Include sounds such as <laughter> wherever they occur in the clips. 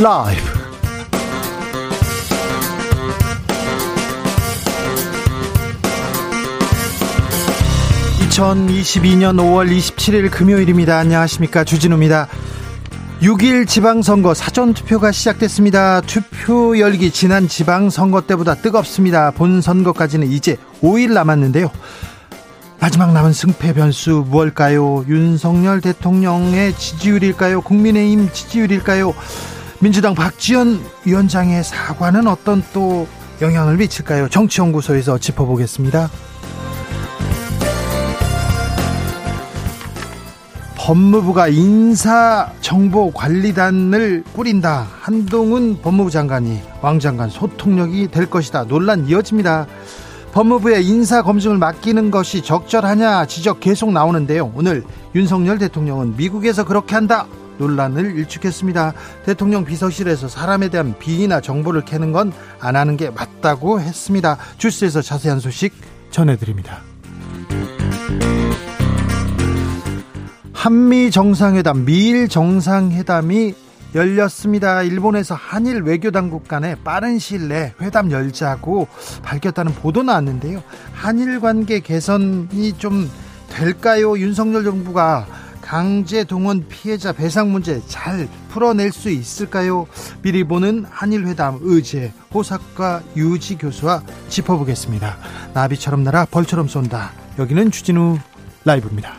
라이브. 2022년 5월 27일 금요일입니다. 안녕하십니까. 주진우입니다. 6일 지방선거 사전투표가 시작됐습니다. 투표 열기 지난 지방선거 때보다 뜨겁습니다. 본 선거까지는 이제 5일 남았는데요. 마지막 남은 승패 변수 무엇일까요? 윤석열 대통령의 지지율일까요? 국민의힘 지지율일까요? 민주당 박지원 위원장의 사과는 어떤 또 영향을 미칠까요? 정치연구소에서 짚어보겠습니다. 법무부가 인사정보관리단을 꾸린다. 한동훈 법무부 장관이 왕 장관 소통력이 될 것이다. 논란 이어집니다. 법무부에 인사 검증을 맡기는 것이 적절하냐 지적 계속 나오는데요. 오늘 윤석열 대통령은 미국에서 그렇게 한다. 논란을 일축했습니다. 대통령 비서실에서 사람에 대한 비위나 정보를 캐는 건 안 하는 게 맞다고 했습니다. 주스에서 자세한 소식 전해드립니다. 한미 정상회담, 미일 정상회담이 열렸습니다. 일본에서 한일 외교 당국 간에 빠른 시일 내 회담 열자고 밝혔다는 보도 나왔는데요. 한일 관계 개선이 좀 될까요? 윤석열 정부가 강제 동원 피해자 배상 문제 잘 풀어낼 수 있을까요? 미리 보는 한일 회담 의제 호사카 유지 교수와 짚어보겠습니다. 나비처럼 날아 벌처럼 쏜다. 여기는 주진우 라이브입니다.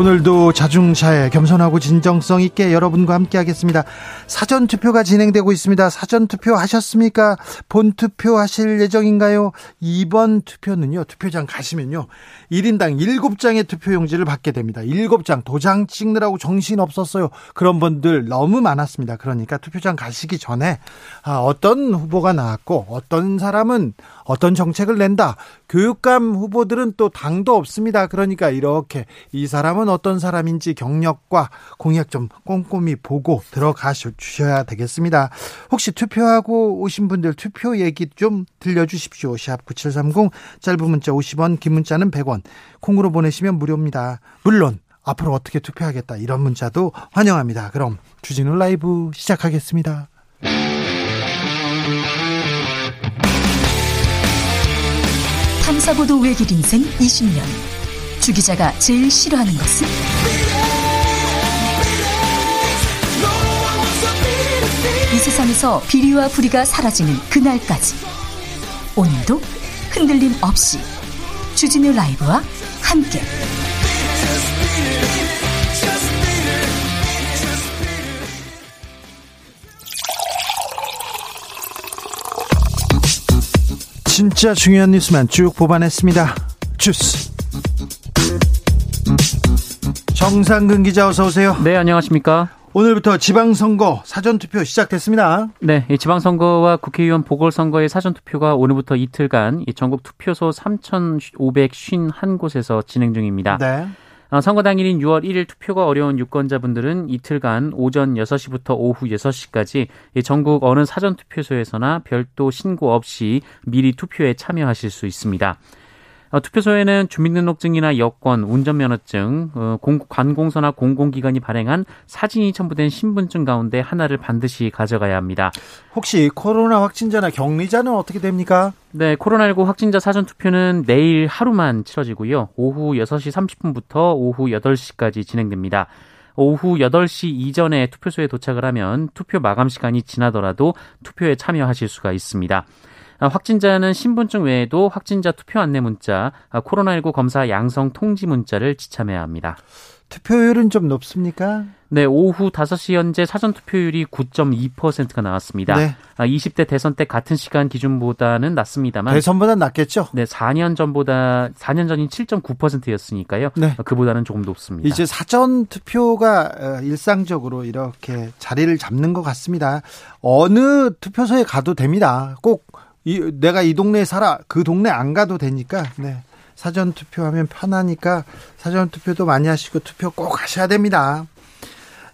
오늘도 자중차에 겸손하고 진정성 있게 여러분과 함께 하겠습니다. 사전 투표가 진행되고 있습니다. 사전 투표 하셨습니까? 본 투표 하실 예정인가요? 이번 투표는요. 투표장 가시면요. 1인당 7장의 투표용지를 받게 됩니다. 7장 도장 찍느라고 정신 없었어요. 그런 분들 너무 많았습니다. 그러니까 투표장 가시기 전에 아, 어떤 후보가 나왔고 어떤 사람은 어떤 정책을 낸다. 교육감 후보들은 또 당도 없습니다. 그러니까 이렇게 이 사람은 어떤 사람인지 경력과 공약 좀 꼼꼼히 보고 들어가 주셔야 되겠습니다. 혹시 투표하고 오신 분들 투표 얘기 좀 들려주십시오. 샵 9730 짧은 문자 50원 긴 문자는 100원 콩으로 보내시면 무료입니다. 물론 앞으로 어떻게 투표하겠다 이런 문자도 환영합니다. 그럼 주진우 라이브 시작하겠습니다. 탐사보도 외길 인생 20년. 주 기자가 제일 싫어하는 것은? 이 세상에서 비리와 부리가 사라지는 그날까지. 오늘도 흔들림 없이 주진우 라이브와 함께. 진짜 중요한 뉴스만 쭉 뽑아냈습니다. 주스. 정상근 기자 어서 오세요. 네, 안녕하십니까? 오늘부터 지방선거 사전투표 시작됐습니다. 네, 이 지방선거와 국회의원 보궐선거의 사전투표가 오늘부터 이틀간 이 전국 투표소 3,551곳에서 진행 중입니다. 네. 어, 선거 당일인 6월 1일 투표가 어려운 유권자분들은 이틀간 오전 6시부터 오후 6시까지 전국 어느 사전투표소에서나 별도 신고 없이 미리 투표에 참여하실 수 있습니다. 어, 투표소에는 주민등록증이나 여권, 운전면허증, 어, 관공서나 공공기관이 발행한 사진이 첨부된 신분증 가운데 하나를 반드시 가져가야 합니다. 혹시 코로나 확진자나 격리자는 어떻게 됩니까? 네, 코로나19 확진자 사전 투표는 내일 하루만 치러지고요. 오후 6시 30분부터 오후 8시까지 진행됩니다. 오후 8시 이전에 투표소에 도착을 하면 투표 마감 시간이 지나더라도 투표에 참여하실 수가 있습니다. 아, 확진자는 신분증 외에도 확진자 투표 안내 문자, 아, 코로나19 검사 양성 통지 문자를 지참해야 합니다. 투표율은 좀 높습니까? 네, 오후 5시 현재 사전 투표율이 9.2%가 나왔습니다. 네. 20대 아, 대선 때 같은 시간 기준보다는 낮습니다만 대선보다 낮겠죠? 네, 4년 전보다 4년 전인 7.9%였으니까요. 네. 그보다는 조금 높습니다. 이제 사전 투표가 어, 일상적으로 이렇게 자리를 잡는 것 같습니다. 어느 투표소에 가도 됩니다. 꼭 이, 내가 이 동네에 살아 그 동네 안 가도 되니까 네. 사전 투표하면 편하니까 사전 투표도 많이 하시고 투표 꼭 하셔야 됩니다.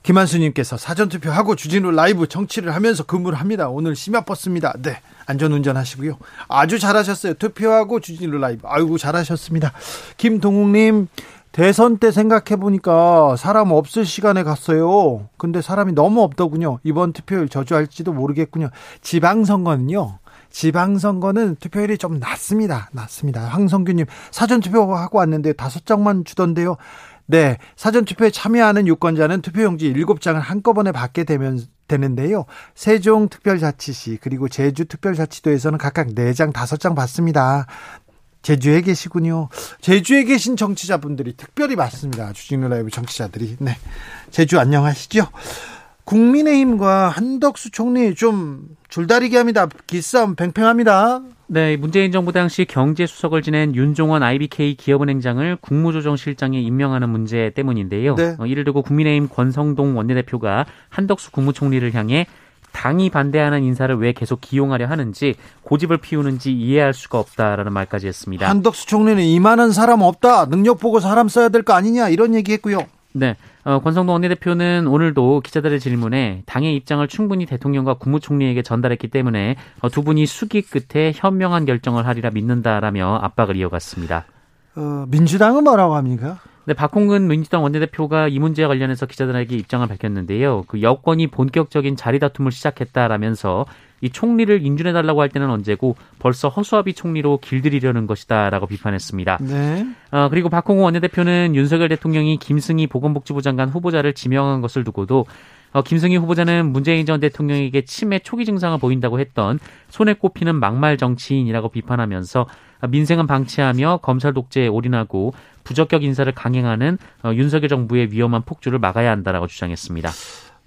김한수님께서 사전 투표하고 주진우 라이브 정치를 하면서 근무를 합니다. 오늘 심야 버스입니다. 네. 안전 운전 하시고요. 아주 잘하셨어요. 투표하고 주진우 라이브. 아이고, 잘하셨습니다. 김동욱님, 대선 때 생각해 보니까 사람 없을 시간에 갔어요. 근데 사람이 너무 없더군요. 이번 투표율 저주할지도 모르겠군요. 지방선거는요. 지방선거는 투표율이 좀 낮습니다. 낮습니다. 황성규님 사전 투표하고 왔는데 다섯 장만 주던데요. 네, 사전 투표에 참여하는 유권자는 투표용지 7장을 한꺼번에 받게 되면 되는데요. 세종 특별자치시 그리고 제주 특별자치도에서는 각각 4장, 5장 받습니다. 제주에 계시군요. 제주에 계신 정치자분들이 특별히 많습니다. 주진우 라이브 정치자들이. 네. 제주 안녕하시죠? 국민의힘과 한덕수 총리 좀 줄다리기 합니다. 기싸움 팽팽합니다. 네, 문재인 정부 당시 경제수석을 지낸 윤종원 IBK 기업은행장을 국무조정실장에 임명하는 문제 때문인데요. 네. 어, 이를 두고 국민의힘 권성동 원내대표가 한덕수 국무총리를 향해 당이 반대하는 인사를 왜 계속 기용하려 하는지 고집을 피우는지 이해할 수가 없다라는 말까지 했습니다. 한덕수 총리는 이만한 사람 없다. 능력 보고 사람 써야 될 거 아니냐 이런 얘기했고요. 네. 어, 권성동 원내대표는 오늘도 기자들의 질문에 당의 입장을 충분히 대통령과 국무총리에게 전달했기 때문에 어, 두 분이 수기 끝에 현명한 결정을 하리라 믿는다라며 압박을 이어갔습니다. 어, 민주당은 뭐라고 합니까? 네, 박홍근 민주당 원내대표가 이 문제와 관련해서 기자들에게 입장을 밝혔는데요. 그 여권이 본격적인 자리 다툼을 시작했다라면서 이 총리를 인준해 달라고 할 때는 언제고 벌써 허수아비 총리로 길들이려는 것이다라고 비판했습니다. 네. 어, 그리고 박홍근 원내대표는 윤석열 대통령이 김승희 보건복지부 장관 후보자를 지명한 것을 두고도 어, 김승희 후보자는 문재인 전 대통령에게 치매 초기 증상을 보인다고 했던 손에 꼽히는 막말 정치인이라고 비판하면서 민생은 방치하며 검찰 독재에 올인하고 부적격 인사를 강행하는 어, 윤석열 정부의 위험한 폭주를 막아야 한다라고 주장했습니다.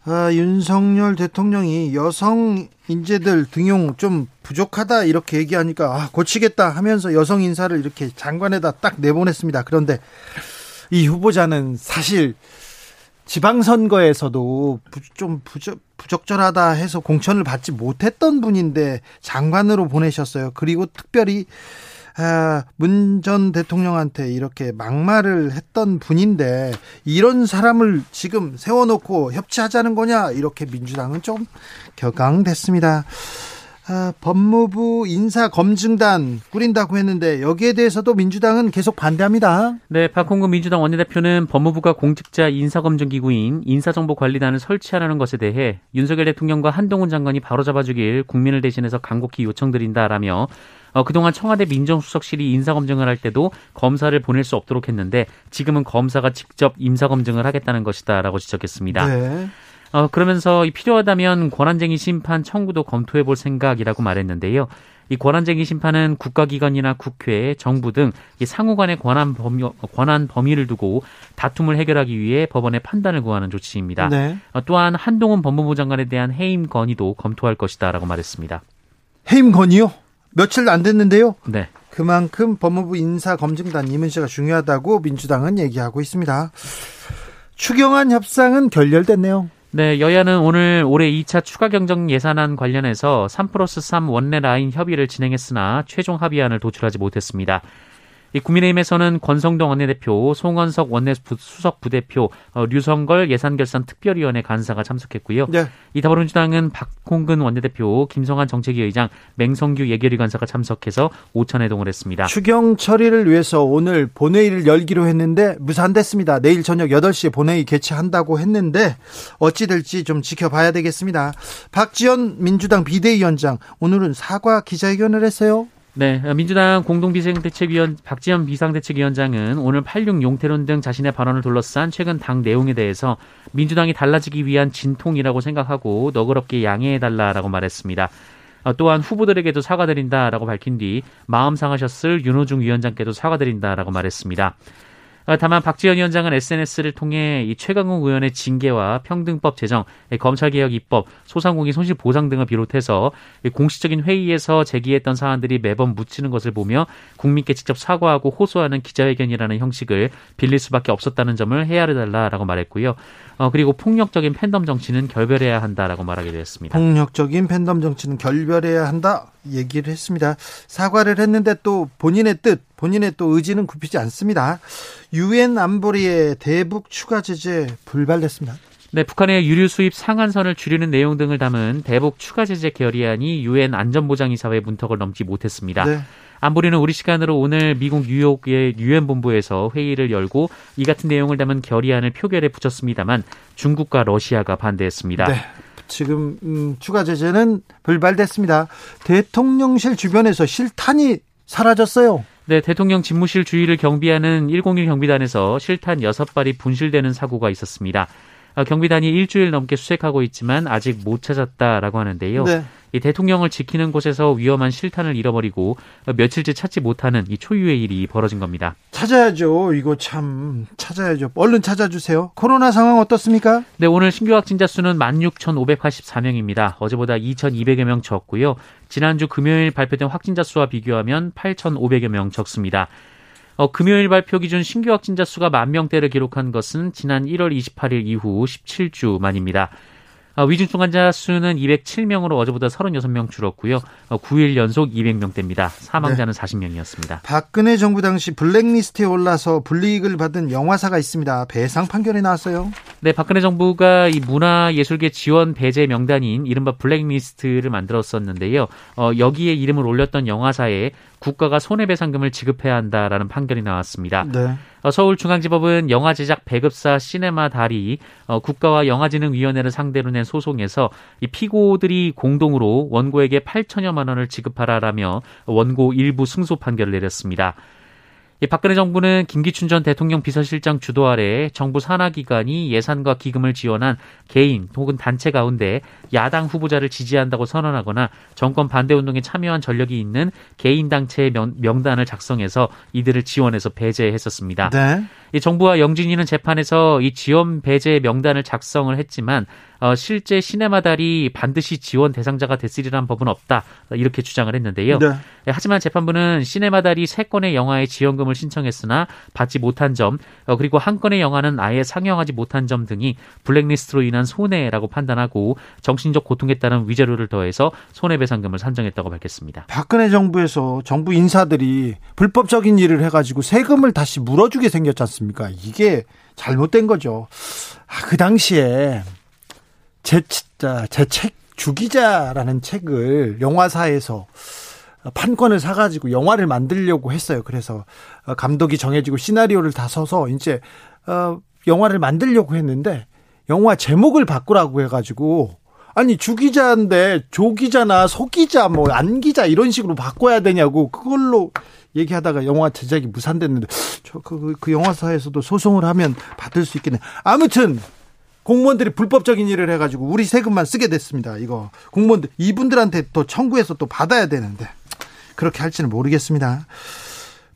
아, 윤석열 대통령이 여성 인재들 등용 좀 부족하다 이렇게 얘기하니까 아, 고치겠다 하면서 여성 인사를 이렇게 장관에다 딱 내보냈습니다. 그런데 이 후보자는 사실 지방선거에서도 좀 부적, 부적절하다 해서 공천을 받지 못했던 분인데 장관으로 보내셨어요. 그리고 특별히 아, 문전 대통령한테 이렇게 막말을 했던 분인데 이런 사람을 지금 세워놓고 협치하자는 거냐 이렇게 민주당은 좀 격앙됐습니다. 아, 법무부 인사검증단 꾸린다고 했는데 여기에 대해서도 민주당은 계속 반대합니다. 네, 박홍근 민주당 원내대표는 법무부가 공직자 인사검증기구인 인사정보관리단을 설치하라는 것에 대해 윤석열 대통령과 한동훈 장관이 바로잡아주길 국민을 대신해서 간곡히 요청드린다라며 어, 그동안 청와대 민정수석실이 인사검증을 할 때도 검사를 보낼 수 없도록 했는데 지금은 검사가 직접 인사검증을 하겠다는 것이다라고 지적했습니다. 네. 어, 그러면서 필요하다면 권한쟁의 심판 청구도 검토해 볼 생각이라고 말했는데요. 이 권한쟁의 심판은 국가기관이나 국회, 정부 등 상호 간의 권한 범위, 권한 범위를 두고 다툼을 해결하기 위해 법원의 판단을 구하는 조치입니다. 네. 어, 또한 한동훈 법무부 장관에 대한 해임 건의도 검토할 것이다라고 말했습니다. 해임 건의요? 며칠 안 됐는데요? 네. 그만큼 법무부 인사검증단 이문제가 중요하다고 민주당은 얘기하고 있습니다. 추경안 협상은 결렬됐네요. 네, 여야는 오늘 올해 2차 추가 경정 예산안 관련해서 3 플러스 3 원내 라인 협의를 진행했으나 최종 합의안을 도출하지 못했습니다. 이 국민의힘에서는 권성동 원내대표, 송원석 원내 수석 부대표, 어, 류성걸 예산결산 특별위원회 간사가 참석했고요. 네. 이 더불어민주당은 박홍근 원내대표, 김성한 정책위 의장, 맹성규 예결위 간사가 참석해서 오찬 회동을 했습니다. 추경 처리를 위해서 오늘 본회의를 열기로 했는데 무산됐습니다. 내일 저녁 8시에 본회의 개최한다고 했는데 어찌 될지 좀 지켜봐야 되겠습니다. 박지원 민주당 비대위원장 오늘은 사과 기자회견을 했어요. 네, 민주당 공동비상대책위원 박지원 비상대책위원장은 오늘 86 용태론 등 자신의 발언을 둘러싼 최근 당 내용에 대해서 민주당이 달라지기 위한 진통이라고 생각하고 너그럽게 양해해달라라고 말했습니다. 어, 또한 후보들에게도 사과드린다라고 밝힌 뒤 마음 상하셨을 윤호중 위원장께도 사과드린다라고 말했습니다. 어, 다만 박지원 위원장은 SNS를 통해 이 최강욱 의원의 징계와 평등법 제정, 검찰개혁 입법, 소상공인 손실 보상 등을 비롯해서 공식적인 회의에서 제기했던 사안들이 매번 묻히는 것을 보며 국민께 직접 사과하고 호소하는 기자회견이라는 형식을 빌릴 수밖에 없었다는 점을 헤아려 달라라고 말했고요. 어, 그리고 폭력적인 팬덤 정치는 결별해야 한다라고 말하게 되었습니다. 폭력적인 팬덤 정치는 결별해야 한다 얘기를 했습니다. 사과를 했는데 또 본인의 뜻, 본인의 또 의지는 굽히지 않습니다. 유엔 안보리의 대북 추가 제재 불발됐습니다. 네, 북한의 유류 수입 상한선을 줄이는 내용 등을 담은 대북 추가 제재 결의안이 유엔 안전보장이사회 문턱을 넘지 못했습니다. 네. 안보리는 우리 시간으로 오늘 미국 뉴욕의 유엔 본부에서 회의를 열고 이 같은 내용을 담은 결의안을 표결에 붙였습니다만 중국과 러시아가 반대했습니다. 네. 지금 음, 추가 제재는 불발됐습니다. 대통령실 주변에서 실탄이 사라졌어요. 네, 대통령 집무실 주위를 경비하는 101 경비단에서 실탄 6발이 분실되는 사고가 있었습니다. 어, 경비단이 일주일 넘게 수색하고 있지만 아직 못 찾았다라고 하는데요. 네. 이 대통령을 지키는 곳에서 위험한 실탄을 잃어버리고 며칠째 찾지 못하는 이 초유의 일이 벌어진 겁니다. 찾아야죠. 이거 참 찾아야죠. 얼른 찾아주세요. 코로나 상황 어떻습니까? 네, 오늘 신규 확진자 수는 16,584명입니다. 어제보다 2,200여 명 적고요. 지난주 금요일 발표된 확진자 수와 비교하면 8,500여 명 적습니다. 어, 금요일 발표 기준 신규 확진자 수가 만 명대를 기록한 것은 지난 1월 28일 이후 17주 만입니다. 어, 위중증 환자 수는 207명으로 어제보다 36명 줄었고요. 9일 어, 연속 200명대입니다. 사망자는 네. 40명이었습니다. 박근혜 정부 당시 블랙리스트에 올라서 불이익을 받은 영화사가 있습니다. 배상 판결이 나왔어요. 네, 박근혜 정부가 이 문화예술계 지원 배제 명단인 이른바 블랙리스트를 만들었었는데요. 어, 여기에 이름을 올렸던 영화사에 국가가 손해배상금을 지급해야 한다라는 판결이 나왔습니다. 네. 어, 서울중앙지법은 영화 제작 배급사 시네마 달이 어, 국가와 영화진흥위원회를 상대로 낸 소송에서 이 피고들이 공동으로 원고에게 8천여만 원을 지급하라라며 원고 일부 승소 판결을 내렸습니다. 이 박근혜 정부는 김기춘 전 대통령 비서실장 주도 아래 정부 산하기관이 예산과 기금을 지원한 개인 혹은 단체 가운데 야당 후보자를 지지한다고 선언하거나 정권 반대 운동에 참여한 전력이 있는 개인 단체의 명, 단을 작성해서 이들을 지원해서 배제했었습니다. 네. 이 정부와 영진이는 재판에서 이 지원 배제 명단을 작성을 했지만 어, 실제 시네마달이 반드시 지원 대상자가 됐으리란 법은 없다 이렇게 주장을 했는데요. 네. 예, 하지만 재판부는 시네마달이 세 건의 영화에 지원금을 신청했으나 받지 못한 점 어, 그리고 한 건의 영화는 아예 상영하지 못한 점 등이 블랙리스트로 인한 손해라고 판단하고 정신적 고통에 따른 위자료를 더해서 손해배상금을 산정했다고 밝혔습니다. 박근혜 정부에서 정부 인사들이 불법적인 일을 해가지고 세금을 다시 물어주게 생겼지 않습니까? 이게 잘못된 거죠. 아, 그 당시에 제, 제 책, 주기자라는 책을 영화사에서 판권을 사가지고 영화를 만들려고 했어요. 그래서 어, 감독이 정해지고 시나리오를 다 써서 이제 어, 영화를 만들려고 했는데 영화 제목을 바꾸라고 해가지고 아니 주기자인데 조기자나 소기자 뭐 안기자 이런 식으로 바꿔야 되냐고 그걸로 얘기하다가 영화 제작이 무산됐는데 저그 그 영화사에서도 소송을 하면 받을 수 있겠네. 아무튼 공무원들이 불법적인 일을 해가지고 우리 세금만 쓰게 됐습니다. 이거 공무원들 이분들한테 또 청구해서 또 받아야 되는데 그렇게 할지는 모르겠습니다.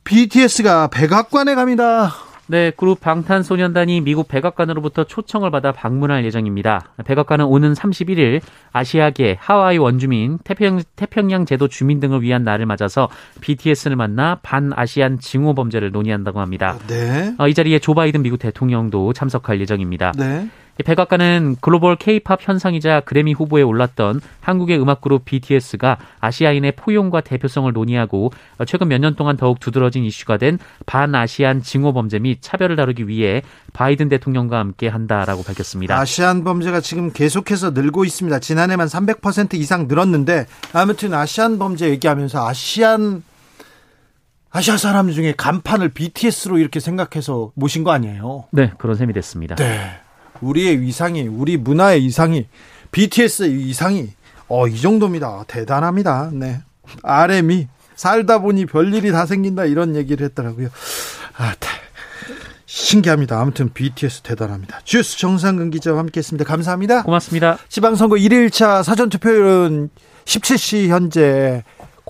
BTS가 백악관에 갑니다. 네, 그룹 방탄소년단이 미국 백악관으로부터 초청을 받아 방문할 예정입니다. 백악관은 오는 31일 아시아계, 하와이 원주민, 태평, 태평양 제도 주민 등을 위한 날을 맞아서 BTS를 만나 반아시안 징후 범죄를 논의한다고 합니다. 네. 어, 이 자리에 조 바이든 미국 대통령도 참석할 예정입니다. 네. 백악관은 글로벌 케이팝 현상이자 그래미 후보에 올랐던 한국의 음악 그룹 BTS가 아시아인의 포용과 대표성을 논의하고 최근 몇 년 동안 더욱 두드러진 이슈가 된 반아시안 징후 범죄 및 차별을 다루기 위해 바이든 대통령과 함께 한다라고 밝혔습니다. 아시안 범죄가 지금 계속해서 늘고 있습니다. 지난해만 300% 이상 늘었는데 아무튼 아시안 범죄 얘기하면서 아시안 아시아 사람 중에 간판을 BTS로 이렇게 생각해서 모신 거 아니에요? 네, 그런 셈이 됐습니다. 네. 우리의 위상이 우리 문화의 이상이 BTS의 이상이 어 이 정도입니다. 대단합니다. 네. RM이 살다 보니 별일이 다 생긴다 이런 얘기를 했더라고요. 아, 신기합니다. 아무튼 BTS 대단합니다. 주스 정상근 기자와 함께했습니다. 감사합니다. 고맙습니다. 지방선거 1일차 사전투표율은 17시 현재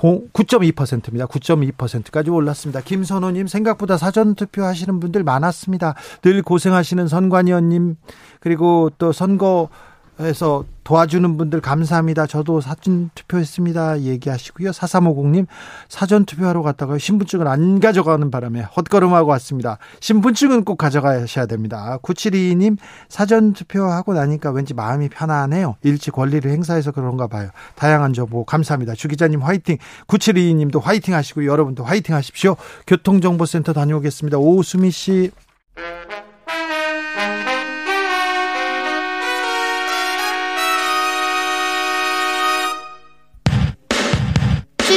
9.2%입니다. 9.2%까지 올랐습니다. 김선호님 생각보다 사전 투표 하시는 분들 많았습니다. 늘 고생하시는 선관위원님 그리고 또 선거 해서 도와주는 분들 감사합니다. 저도 사전 투표했습니다. 얘기하시고요. 4350님 사전 투표하러 갔다가 신분증을 안 가져가는 바람에 헛걸음하고 왔습니다. 신분증은 꼭 가져가셔야 됩니다. 972님 사전 투표하고 나니까 왠지 마음이 편안해요. 일찍 권리를 행사해서 그런가 봐요. 다양한 정보 감사합니다. 주 기자님 화이팅. 9722님도 화이팅 하시고 여러분도 화이팅 하십시오. 교통정보센터 다녀오겠습니다. 오수미 씨.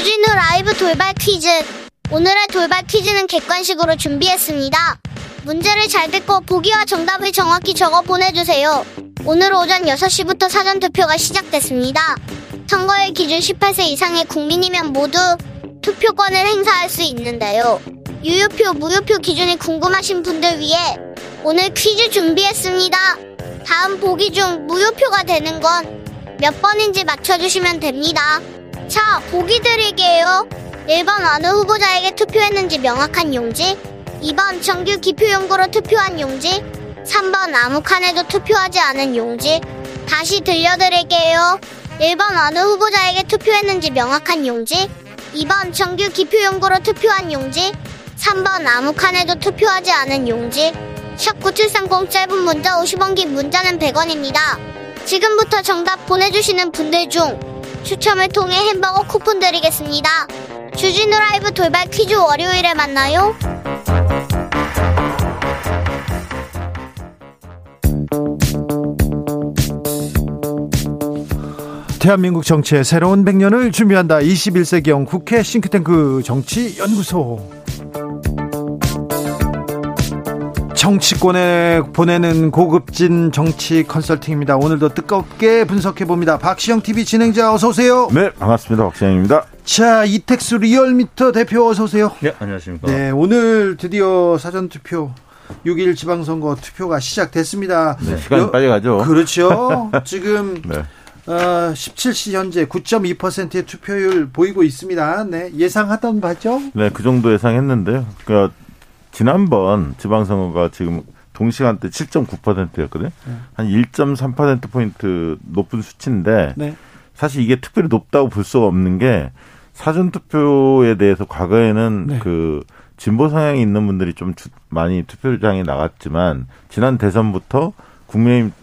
주진우 라이브 돌발 퀴즈. 오늘의 돌발 퀴즈는 객관식으로 준비했습니다. 문제를 잘 듣고 보기와 정답을 정확히 적어 보내주세요. 오늘 오전 6시부터 사전 투표가 시작됐습니다. 선거일 기준 18세 이상의 국민이면 모두 투표권을 행사할 수 있는데요. 유효표, 무효표 기준이 궁금하신 분들 위해 오늘 퀴즈 준비했습니다. 다음 보기 중 무효표가 되는 건 몇 번인지 맞춰주시면 됩니다. 자, 보기 드릴게요. 1번 어느 후보자에게 투표했는지 명확한 용지 2번 정규 기표용구로 투표한 용지 3번 아무 칸에도 투표하지 않은 용지 다시 들려드릴게요. 1번 어느 후보자에게 투표했는지 명확한 용지 2번 정규 기표용구로 투표한 용지 3번 아무 칸에도 투표하지 않은 용지 샵 9730 짧은 문자 50원 긴 문자는 100원입니다. 지금부터 정답 보내주시는 분들 중 추첨을 통해 햄버거 쿠폰 드리겠습니다. 주진우 라이브 돌발 퀴즈 월요일에 만나요. 대한민국 정치의 새로운 100년을 준비한다. 21세기형 국회 싱크탱크 정치연구소. 정치권에 보내는 고급진 정치 컨설팅입니다. 오늘도 뜨겁게 분석해 봅니다. 박시영 TV 진행자 어서 오세요. 네, 반갑습니다. 박시영입니다. 자, 이택수 리얼미터 대표 어서 오세요. 네, 안녕하십니까. 네, 오늘 드디어 사전 투표 6일 지방선거 투표가 시작됐습니다. 네, 시간이 여, 빨리 가죠. 그렇죠. <laughs> 지금 네. 어, 17시 현재 9.2%의 투표율 보이고 있습니다. 네, 예상하던 바죠? 네, 그 정도 예상했는데요. 그러니까 지난번 지방선거가 지금 동시간대 7.9%였거든요. 네. 한 1.3% 포인트 높은 수치인데 네. 사실 이게 특별히 높다고 볼 수가 없는 게 사전 투표에 대해서 과거에는 네. 그 진보 성향이 있는 분들이 좀 많이 투표장에 나갔지만 지난 대선부터 국민의힘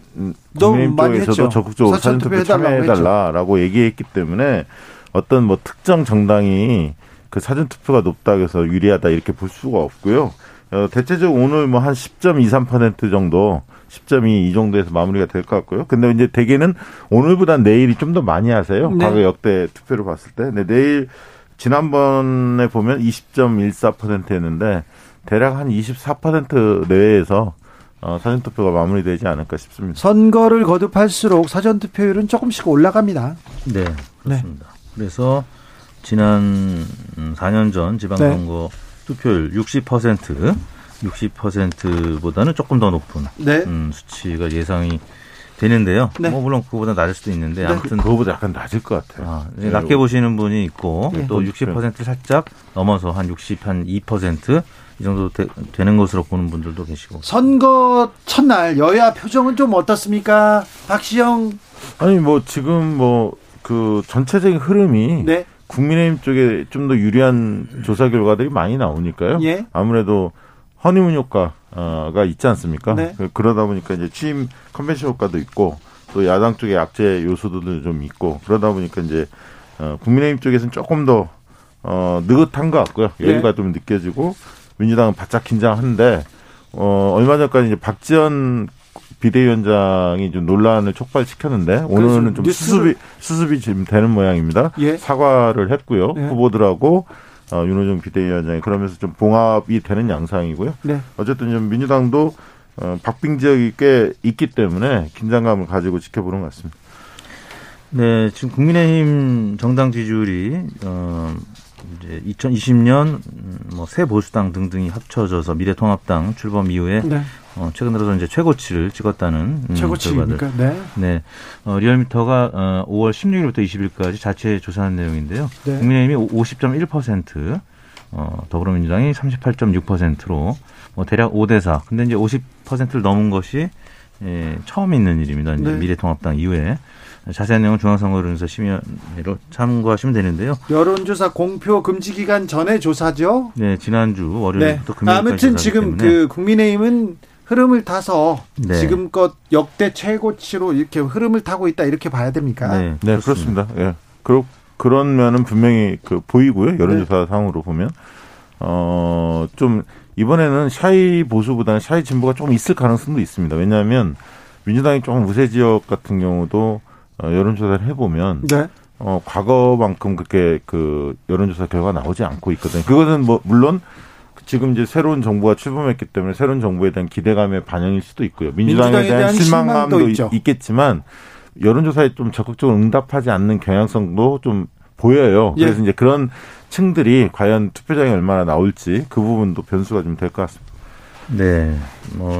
국민의힘 쪽에서도 적극적으로 사전 투표에 참여해달라라고 얘기했기 때문에 어떤 뭐 특정 정당이 그 사전 투표가 높다고 해서 유리하다 이렇게 볼 수가 없고요. 어, 대체적으로 오늘 뭐 한 10.23% 정도 10.2 이 정도에서 마무리가 될 것 같고요. 근데 이제 대개는 오늘보다 내일이 좀 더 많이 하세요. 네. 과거 역대 투표를 봤을 때. 근데 내일 지난번에 보면 20.14%였는데 대략 한 24% 내외에서 어, 사전투표가 마무리되지 않을까 싶습니다. 선거를 거듭할수록 사전투표율은 조금씩 올라갑니다. 네, 그렇습니다. 네. 그래서 지난 4년 전 지방선거 네. 투표율 60% 60%보다는 조금 더 높은 네. 음, 수치가 예상이 되는데요. 네. 뭐 물론 그거보다 낮을 수도 있는데 네. 아무튼 그거보다 약간 낮을 것 같아요. 아, 네. 낮게 보시는 분이 있고 네. 또60% 살짝 넘어서 한 60, 한 2%. 이 정도 되, 는 것으로 보는 분들도 계시고. 선거 첫날 여야 표정은 좀 어떻습니까? 박시영. 아니 뭐 지금 뭐 그 전체적인 흐름이 네. 국민의힘 쪽에 좀 더 유리한 조사 결과들이 많이 나오니까요. 예. 아무래도 허니문 효과가 있지 않습니까? 네. 그, 그러다 보니까 이제 취임 컨벤션 효과도 있고 또 야당 쪽에 악재 요소들도 좀 있고 그러다 보니까 이제 어, 국민의힘 쪽에서는 조금 더 어, 느긋한 것 같고요. 여유가 네. 좀 느껴지고 민주당은 바짝 긴장한데 어, 얼마 전까지 이제 박지원 비대위원장이 좀 논란을 촉발시켰는데 오늘은 좀 수습이 수습이 지금 되는 모양입니다. 예. 사과를 했고요. 예. 후보들하고 어, 윤호중 비대위원장이 그러면서 좀 봉합이 되는 양상이고요. 네. 어쨌든 좀 민주당도 어, 박빙 지역이 꽤 있기 때문에 긴장감을 가지고 지켜보는 것 같습니다. 네, 지금 국민의힘 정당 지지율이 어, 이제 2020년 음, 뭐새 보수당 등등이 합쳐져서 미래통합당 출범 이후에 네. 어, 최근 들어서 이제 최고치를 찍었다는 음, 최고치입니까? 네. 네. 어, 리얼미터가 어, 5월 16일부터 20일까지 자체 조사한 내용인데요. 네. 국민의힘이 50.1%, 어, 더불어민주당이 38.6%로 뭐 대략 5대 4. 근데 이제 50%를 넘은 것이 예, 처음 있는 일입니다. 이제 네. 미래통합당 이후에. 자세한 내용은 중앙선거론에서 심의로 참고하시면 되는데요. 여론조사 공표 금지 기간 전에 조사죠? 네, 지난주 월요일부터 네. 금요일까지 아무튼 지금 그 국민의힘은 흐름을 타서 네. 지금껏 역대 최고치로 이렇게 흐름을 타고 있다 이렇게 봐야 됩니까? 네, 네 그렇습니다. 예. 네. 그렇 그런 면은 분명히 그 보이고요. 여론조사 네. 상으로 보면 어 좀 이번에는 샤이 보수보다는 샤이 진보가 조금 있을 가능성도 있습니다. 왜냐하면 민주당이 조금 우세 지역 같은 경우도 어, 여론조사를 해보면 네. 어, 과거만큼 그렇게 그 여론조사 결과 나오지 않고 있거든요. 그것은 뭐 물론 지금 이제 새로운 정부가 출범했기 때문에 새로운 정부에 대한 기대감의 반영일 수도 있고요. 민주당에, 민주당에 대한, 대한, 실망감도 있겠지만 여론조사에 좀 적극적으로 응답하지 않는 경향성도 좀 보여요. 예. 그래서 이제 그런 층들이 과연 투표장에 얼마나 나올지 그 부분도 변수가 좀 될 것 같습니다. 네, 뭐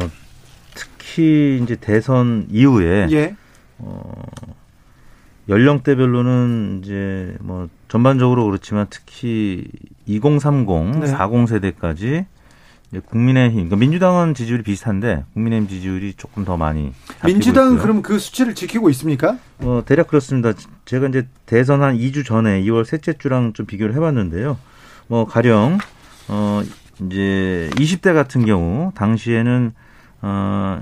특히 이제 대선 이후에 예. 어, 연령대별로는 이제 뭐 전반적으로 그렇지만 특히 2030, 네. 40 세대까지 국민의힘, 그러니까 민주당은 지지율이 비슷한데 국민의힘 지지율이 조금 더 많이 민주당은 그럼 그 수치를 지키고 있습니까? 어, 대략 그렇습니다. 제가 이제 대선 한 2주 전에 2월 셋째 주랑 좀 비교를 해봤는데요. 뭐 가령 어 이제 20대 같은 경우 당시에는 어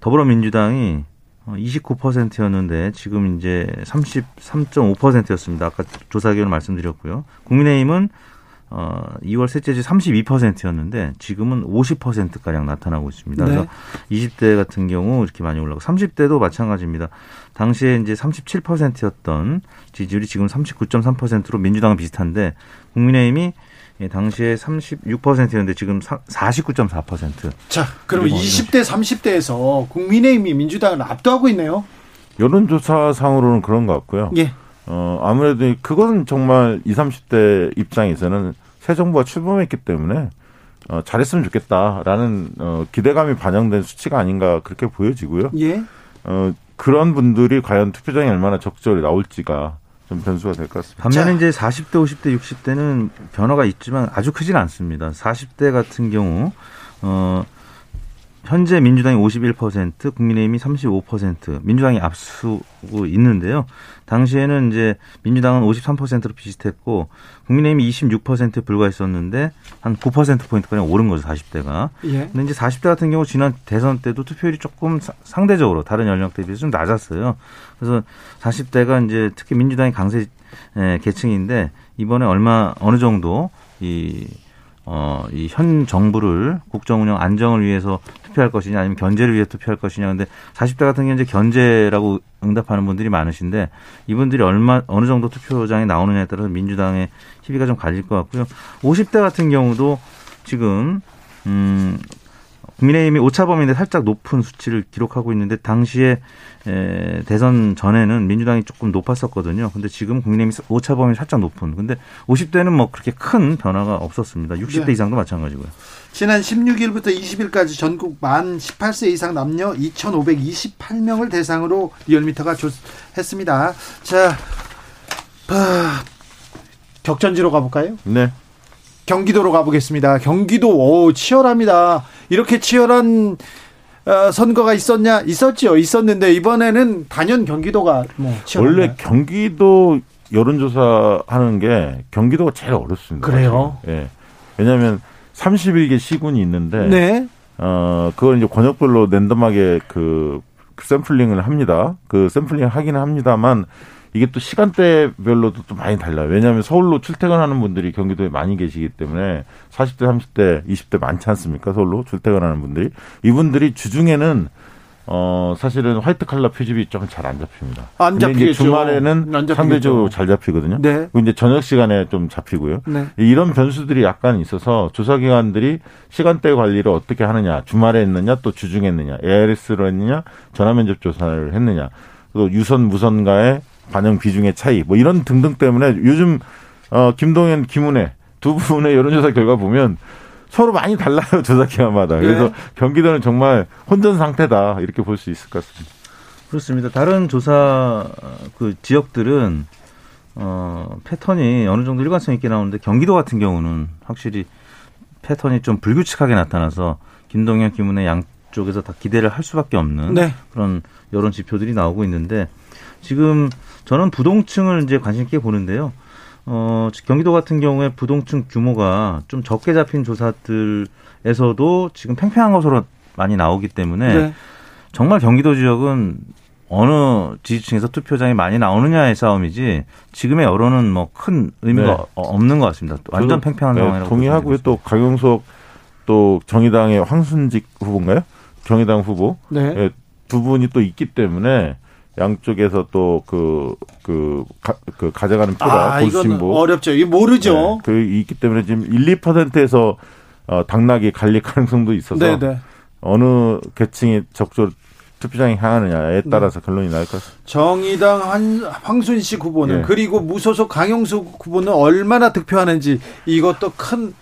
더불어민주당이 29%였는데 지금 이제 33.5%였습니다. 아까 조사 결과를 말씀드렸고요. 국민의힘은 어 2월 셋째 주 32%였는데 지금은 50%가량 나타나고 있습니다. 네. 그래서 20대 같은 경우 이렇게 많이 올라가고 30대도 마찬가지입니다. 당시에 이제 37%였던 지지율이 지금 39.3%로 민주당은 비슷한데 국민의힘이 예, 당시에 36%였는데 지금 49.4%. 자, 그럼 20대, 30대에서 국민의힘이 민주당을 압도하고 있네요. 여론조사상으로는 그런 것 같고요. 예. 어, 아무래도 그건 정말 20, 30대 입장에서는 새 정부가 출범했기 때문에 어, 잘했으면 좋겠다라는 어, 기대감이 반영된 수치가 아닌가 그렇게 보여지고요. 예. 어, 그런 분들이 과연 투표장에 얼마나 적절히 나올지가 좀 변수가 될 것 같습니다. 반면에 이제 40대, 50대, 60대는 변화가 있지만 아주 크지는 않습니다. 40대 같은 경우 어 현재 민주당이 51%, 국민의힘이 35%, 민주당이 앞서고 있는데요. 당시에는 이제 민주당은 53%로 비슷했고 국민의힘이 26%에 불과했었는데 한 9%포인트 가량 오른 거죠, 40대가. 예. 근데 이제 40대 같은 경우 지난 대선 때도 투표율이 조금 상대적으로 다른 연령대에 비해서 좀 낮았어요. 그래서 40대가 이제 특히 민주당이 강세 계층인데 이번에 얼마 어느 정도 이 어, 이 현 정부를 국정 운영 안정을 위해서 투표할 것이냐 아니면 견제를 위해 투표할 것이냐 근데 40대 같은 경우 이제 견제라고 응답하는 분들이 많으신데 이분들이 얼마 어느 정도 투표장에 나오느냐에 따라서 민주당의 희비가 좀 갈릴 것 같고요. 50대 같은 경우도 지금 음 국민의힘이 오차 범위인데 살짝 높은 수치를 기록하고 있는데 당시에 에, 대선 전에는 민주당이 조금 높았었거든요. 근데 지금 국민의힘이 오차 범위 살짝 높은. 근데 50대는 뭐 그렇게 큰 변화가 없었습니다. 60대 네. 이상도 마찬가지고요. 지난 16일부터 20일까지 전국 만 18세 이상 남녀 2,528명을 대상으로 리얼미터가 했습니다. 자, 아, 격전지로 가볼까요? 네. 경기도로 가보겠습니다. 경기도 오 치열합니다. 이렇게 치열한 어, 선거가 있었냐? 있었지요. 있었는데 이번에는 단연 경기도가 뭐 원래 경기도 여론조사 하는 게 경기도가 제일 어렵습니다. 그래요? 예. 왜냐하면 31개 시군이 있는데 네. 어 그걸 이제 권역별로 랜덤하게 그 샘플링을 합니다. 그 샘플링 하기는 합니다만 이게 또 시간대별로도 또 많이 달라요. 왜냐하면 서울로 출퇴근하는 분들이 경기도에 많이 계시기 때문에 40대, 30대, 20대 많지 않습니까? 서울로 출퇴근하는 분들이 이분들이 주중에는 어 사실은 화이트 칼라 표집이 좀 잘 안 잡힙니다. 안 잡히죠. 주말에는 안 상대적으로 잘 잡히거든요. 네. 그리고 이제 저녁 시간에 좀 잡히고요. 네. 이런 변수들이 약간 있어서 조사 기관들이 시간대 관리를 어떻게 하느냐, 주말에 했느냐, 또 주중에 했느냐, ARS로 했느냐, 전화 면접 조사를 했느냐, 또 유선 무선과의 반영 비중의 차이 뭐 이런 등등 때문에 요즘 어 김동연 김은혜 두 분의 여론조사 결과 보면 서로 많이 달라요 <laughs> 조사 기관마다. 그래서 네. 경기도는 정말 혼전 상태다 이렇게 볼 수 있을 것 같습니다. 그렇습니다. 다른 조사 그 지역들은 어 패턴이 어느 정도 일관성 있게 나오는데 경기도 같은 경우는 확실히 패턴이 좀 불규칙하게 나타나서 김동연 김은혜 양 쪽에서 다 기대를 할 수밖에 없는 네. 그런 여론 지표들이 나오고 있는데 지금 저는 부동층을 이제 관심 있게 보는데요. 어, 경기도 같은 경우에 부동층 규모가 좀 적게 잡힌 조사들에서도 지금 팽팽한 것으로 많이 나오기 때문에 네. 정말 경기도 지역은 어느 지지층에서 투표장이 많이 나오느냐의 싸움이지 지금의 여론은 뭐 큰 의미가 네. 없는 것 같습니다. 완전 팽팽한 네, 상황이라고 동의하고요. 또 강용석 또 정의당의 황순직 후보인가요? 정의당 후보 네. 네, 두 분이 또 있기 때문에 양쪽에서 또 그, 그, 가, 그 가져가는 표가 아, 이건 어렵죠. 이 모르죠. 네, 그 있기 때문에 지금 1, 2%에서 어, 당락이 갈릴 <laughs> 가능성도 있어서 네네. 네. 어느 계층이 적극적으로 투표장에 향하느냐에 네. 따라서 네. 결론이 날 것 같습니다. 정의당 한, 황순식 후보는 예. 그리고 무소속 강용수 후보는 얼마나 득표하는지 이것도 큰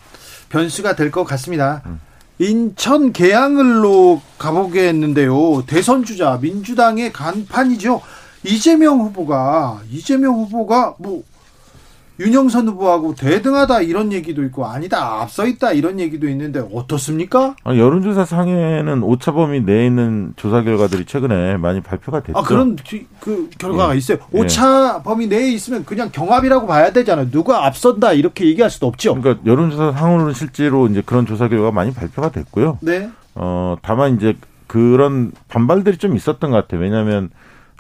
변수가 될 것 같습니다. 음. 인천 계양을로 가보겠는데요. 대선 주자 민주당의 간판이죠. 이재명 후보가 이재명 후보가 뭐 윤영선 후보하고 대등하다 이런 얘기도 있고 아니다 앞서 있다 이런 얘기도 있는데 어떻습니까? 아, 여론조사 상에는 오차범위 내에 있는 조사 결과들이 최근에 많이 발표가 됐죠. 아 그런 그 결과가 예. 있어요. 예. 오차 범위 내에 있으면 그냥 경합이라고 봐야 되잖아요. 누가 앞선다 이렇게 얘기할 수도 없죠. 그러니까 여론조사 상으로는 실제로 이제 그런 조사 결과가 많이 발표가 됐고요. 네. 어 다만 이제 그런 반발들이 좀 있었던 것 같아요. 왜냐하면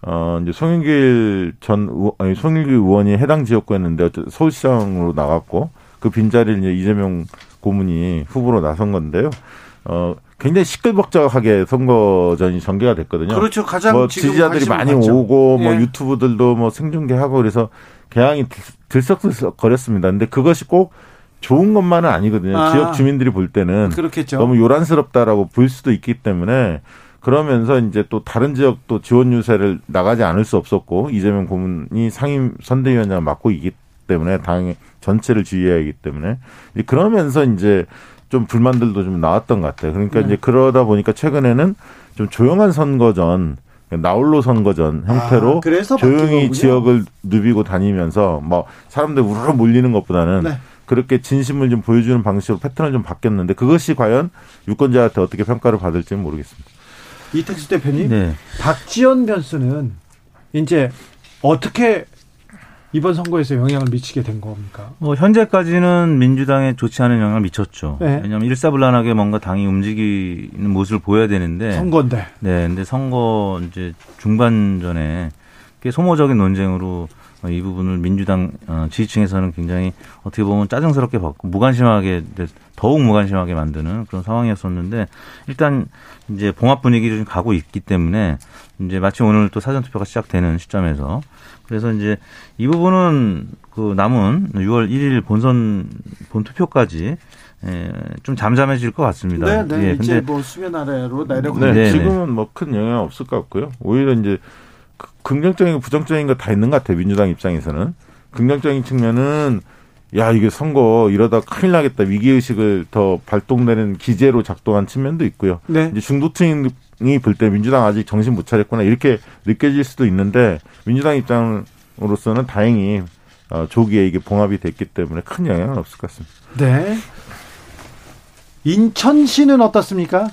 어, 이제 송영길 전, 의원, 아니, 송영길 의원이 해당 지역구였는데, 어쨌든 서울시장으로 나갔고, 그 빈자리를 이제 이재명 고문이 후보로 나선 건데요. 어, 굉장히 시끌벅적하게 선거전이 전개가 됐거든요. 그렇죠. 가장 뭐 지지자들이 많이 많죠. 오고, 뭐 예. 유튜브들도 뭐 생중계하고 그래서 개항이 들썩들썩 거렸습니다. 근데 그것이 꼭 좋은 것만은 아니거든요. 아, 지역 주민들이 볼 때는 그렇겠죠. 너무 요란스럽다라고 보일 수도 있기 때문에 그러면서 이제 또 다른 지역 또 지원 유세를 나가지 않을 수 없었고 이재명 고문이 상임 선대위원장을 맡고 있기 때문에 당 전체를 지휘해야 하기 때문에 그러면서 이제 좀 불만들도 좀 나왔던 것 같아요. 그러니까 네. 이제 그러다 보니까 최근에는 좀 조용한 선거전 나홀로 선거전 형태로 아, 조용히 지역을 누비고 다니면서 뭐 사람들 우르르 몰리는 것보다는 네. 그렇게 진심을 좀 보여주는 방식으로 패턴을 좀 바뀌었는데 그것이 과연 유권자한테 어떻게 평가를 받을지는 모르겠습니다. 이택수 대표님, 네. 박지원 변수는 이제 어떻게 이번 선거에서 영향을 미치게 된 겁니까? 뭐 현재까지는 민주당에 좋지 않은 영향을 미쳤죠. 네. 왜냐하면 일사불란하게 뭔가 당이 움직이는 모습을 보여야 되는데 선거인데. 네, 근데 선거 이제 중반전에 꽤 소모적인 논쟁으로 이 부분을 민주당 어, 지지층에서는 굉장히 어떻게 보면 짜증스럽게 받고 무관심하게 더욱 무관심하게 만드는 그런 상황이었었는데 일단 이제 봉합 분위기를 좀 가고 있기 때문에 이제 마치 오늘 또 사전 투표가 시작되는 시점에서 그래서 이제 이 부분은 그 남은 6월 1일 본선 본 투표까지 예, 좀 잠잠해질 것 같습니다. 네, 네. 예, 이제 뭐 수면 아래로 내려고 네, 네, 지금은 뭐 큰 영향 없을 것 같고요. 오히려 이제 긍정적인 부정적인 거 다 있는 것 같아요. 민주당 입장에서는. 긍정적인 측면은 야, 이게 선거 이러다 큰일 나겠다. 위기 의식을 더 발동되는 기제로 작동한 측면도 있고요. 네. 이제 중도층이 볼 때 민주당 아직 정신 못 차렸구나. 이렇게 느껴질 수도 있는데 민주당 입장으로서는 다행히 어, 조기에 이게 봉합이 됐기 때문에 큰 영향은 없을 것 같습니다. 네. 인천시는 어떻습니까?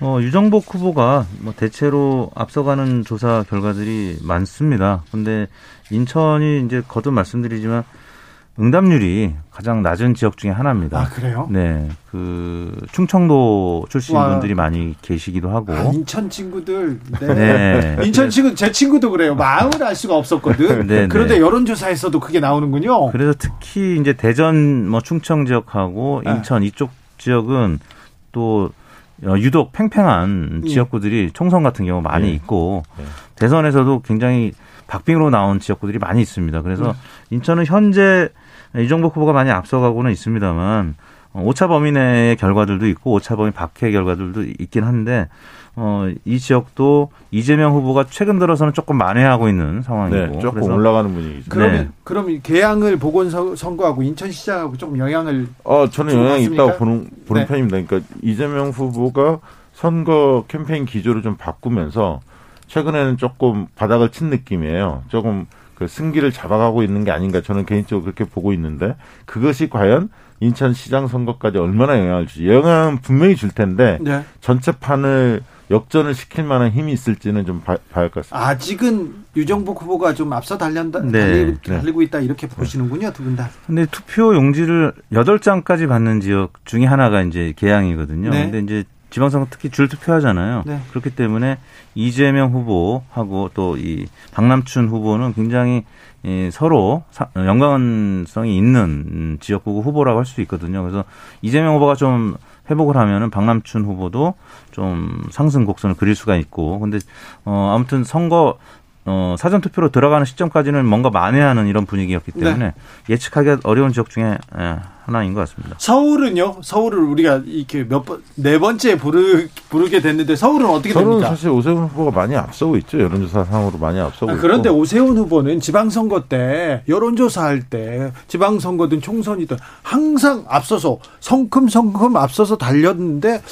어, 유정복 후보가 뭐 대체로 앞서가는 조사 결과들이 많습니다. 근데 인천이 이제 거듭 말씀드리지만 응답률이 가장 낮은 지역 중에 하나입니다. 아, 그래요? 네. 그 충청도 출신 와. 분들이 많이 계시기도 하고. 아, 인천 친구들. 네. 네. <laughs> 인천 친구 제 친구도 그래요. 마음을 알 수가 없었거든. 네, 네, 그런데 여론 조사에서도 그게 나오는군요. 그래서 특히 이제 대전 뭐 충청 지역하고 네. 인천 네. 이쪽 지역은 또 어, 유독 팽팽한 예. 지역구들이 총선 같은 경우 많이 네. 있고 네. 대선에서도 굉장히 박빙으로 나온 지역구들이 많이 있습니다. 그래서 네. 인천은 현재 이정복 후보가 많이 앞서가고는 있습니다만 어, 오차 범위 내의 결과들도 있고 오차 범위 밖의 결과들도 있긴 한데 어, 이 지역도 이재명 후보가 최근 들어서는 조금 만회하고 있는 상황이고 네, 조금 올라가는 분위기죠. 그러면 네. 그럼 계양을 보건 선거하고 인천시장하고 조금 영향을 어 저는 영향이 있다고 보는 보는 네. 편입니다. 그러니까 이재명 후보가 선거 캠페인 기조를 좀 바꾸면서 최근에는 조금 바닥을 친 느낌이에요. 조금 그 승기를 잡아가고 있는 게 아닌가 저는 개인적으로 그렇게 보고 있는데 그것이 과연 인천시장 선거까지 얼마나 영향을 주지 영향은 분명히 줄 텐데 네. 전체 판을 역전을 시킬 만한 힘이 있을지는 좀 봐, 봐야 할 것 같습니다. 아직은 유정복 후보가 좀 앞서 달린다, 네. 달리고, 네. 달리고 있다 이렇게 보시는군요, 두 분 다. 근데 투표 용지를 8장까지 받는 지역 중에 하나가 이제 계양이거든요. 네. 근데 이제 지방선거 특히 줄 투표하잖아요. 네. 그렇기 때문에 이재명 후보하고 또 이 박남춘 후보는 굉장히 이 서로 연관성이 있는 지역구 후보라고 할 수 있거든요. 그래서 이재명 후보가 좀 회복을 하면은 박남춘 후보도 좀 상승 곡선을 그릴 수가 있고 근데 어 아무튼 선거 어, 사전 투표로 들어가는 시점까지는 뭔가 만회하는 이런 분위기였기 때문에 네. 예측하기 어려운 지역 중에 예, 하나인 것 같습니다. 서울은요? 서울을 우리가 이렇게 몇 번, 네 번째 부르, 부르게 됐는데 서울은 어떻게 서울은 됩니까? 사실 오세훈 후보가 많이 앞서고 있죠. 여론조사 상으로 많이 앞서고 아, 그런데 있고. 오세훈 후보는 지방선거 때 여론조사할 때 지방선거든 총선이든 항상 앞서서 성큼성큼 앞서서 달렸는데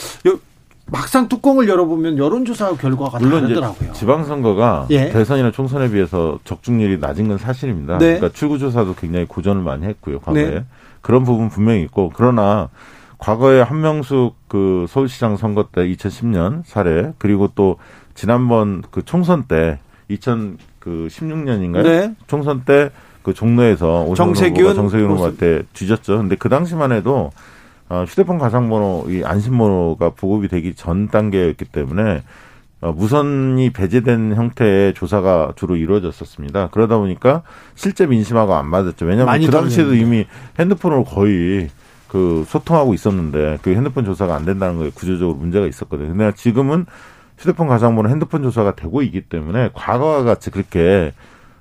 막상 뚜껑을 열어보면 여론조사 결과가 물론 다르더라고요. 지방선거가 예. 대선이나 총선에 비해서 적중률이 낮은 건 사실입니다. 네. 그러니까 출구조사도 굉장히 고전을 많이 했고요. 과거에 네. 그런 부분 분명히 있고 그러나 과거에 한명숙 그 서울시장 선거 때 2010년 사례 그리고 또 지난번 그 총선 때 2016년인가요? 네. 총선 때 그 종로에서 정세균 정세균 후보한테 뒤졌죠. 근데 그 당시만 해도 어, 휴대폰 가상번호, 이 안심번호가 보급이 되기 전 단계였기 때문에 어, 무선이 배제된 형태의 조사가 주로 이루어졌었습니다. 그러다 보니까 실제 민심하고 안 맞았죠. 왜냐하면 그 당시에도 이미 핸드폰으로 거의 그 소통하고 있었는데 그 핸드폰 조사가 안 된다는 거에 구조적으로 문제가 있었거든요. 근데 지금은 휴대폰 가상번호 핸드폰 조사가 되고 있기 때문에 과거와 같이 그렇게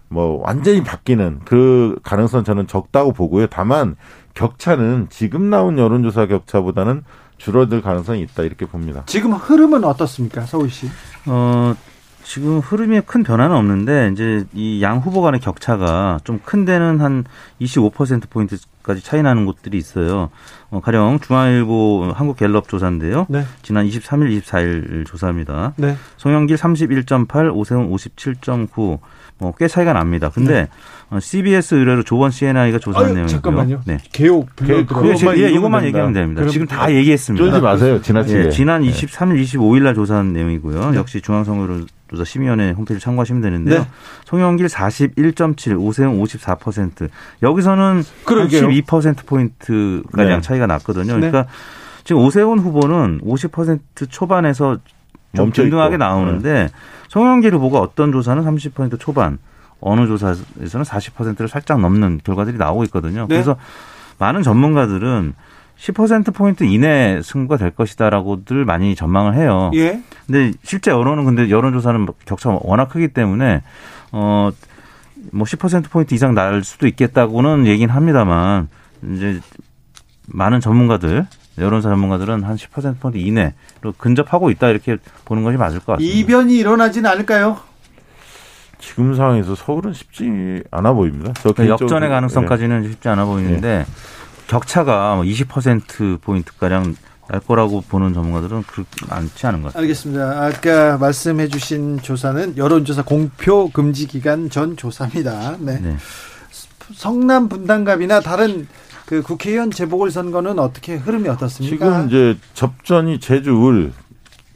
뭐 완전히 바뀌는 그 가능성 저는 적다고 보고요. 다만 격차는 지금 나온 여론조사 격차보다는 줄어들 가능성이 있다 이렇게 봅니다. 지금 흐름은 어떻습니까, 서울시? 어, 지금 흐름에 큰 변화는 없는데 이제 이 양 후보 간의 격차가 좀 큰 데는 한 25% 포인트까지 차이 나는 곳들이 있어요. 어, 가령 중앙일보 한국갤럽 조사인데요. 네. 지난 23일, 24일 조사입니다. 네. 송영길 31.8, 오세훈 57.9, 뭐꽤 차이가 납니다. 근데 네. CBS 어, 의뢰로 조원 CNI가 조사한 내용이고요. 잠깐만요. 네. 개옥 예, 예, 이것만 얘기하면 됩니다. 지금 다 얘기했습니다. 쫄지 마세요. 지나치게. 예, 지난 23일, 25일 날 조사한 내용이고요. 네. 역시 중앙선거조사 심의위원회 홈페이지 참고하시면 되는데요. 네. 송영길 41.7, 오세훈 54%. 여기서는 그러게요. 12% 포인트 가량 네. 차이가 났거든요. 네. 그러니까 지금 오세훈 후보는 50% 초반에서 좀 균등하게 나오는데 네. 송영길 후보가 어떤 조사는 30% 초반, 어느 조사에서는 40%를 살짝 넘는 결과들이 나오고 있거든요. 네. 그래서 많은 전문가들은 10%포인트 이내 승부가 될 것이다라고들 많이 전망을 해요. 예. 근데 실제 여론은 근데 여론조사는 격차가 워낙 크기 때문에, 어, 뭐 10%포인트 이상 날 수도 있겠다고는 얘기는 합니다만, 이제 많은 전문가들, 여론사 전문가들은 한 10%포인트 이내로 근접하고 있다 이렇게 보는 것이 맞을 것 같습니다. 이변이 일어나지는 않을까요? 지금 상황에서 서울은 쉽지 않아 보입니다. 그러니까 역전의 가능성까지는 네. 쉽지 않아 보이는데 네. 격차가 20% 포인트 가량 날 거라고 보는 전문가들은 그렇게 많지 않은 것 같습니다. 알겠습니다. 아까 말씀해 주신 조사는 여론조사 공표 금지 기간 전 조사입니다. 네. 네. 성남 분당갑이나 다른 그 국회의원 재보궐 선거는 어떻게 흐름이 어떻습니까? 지금 이제 접전이 제주 을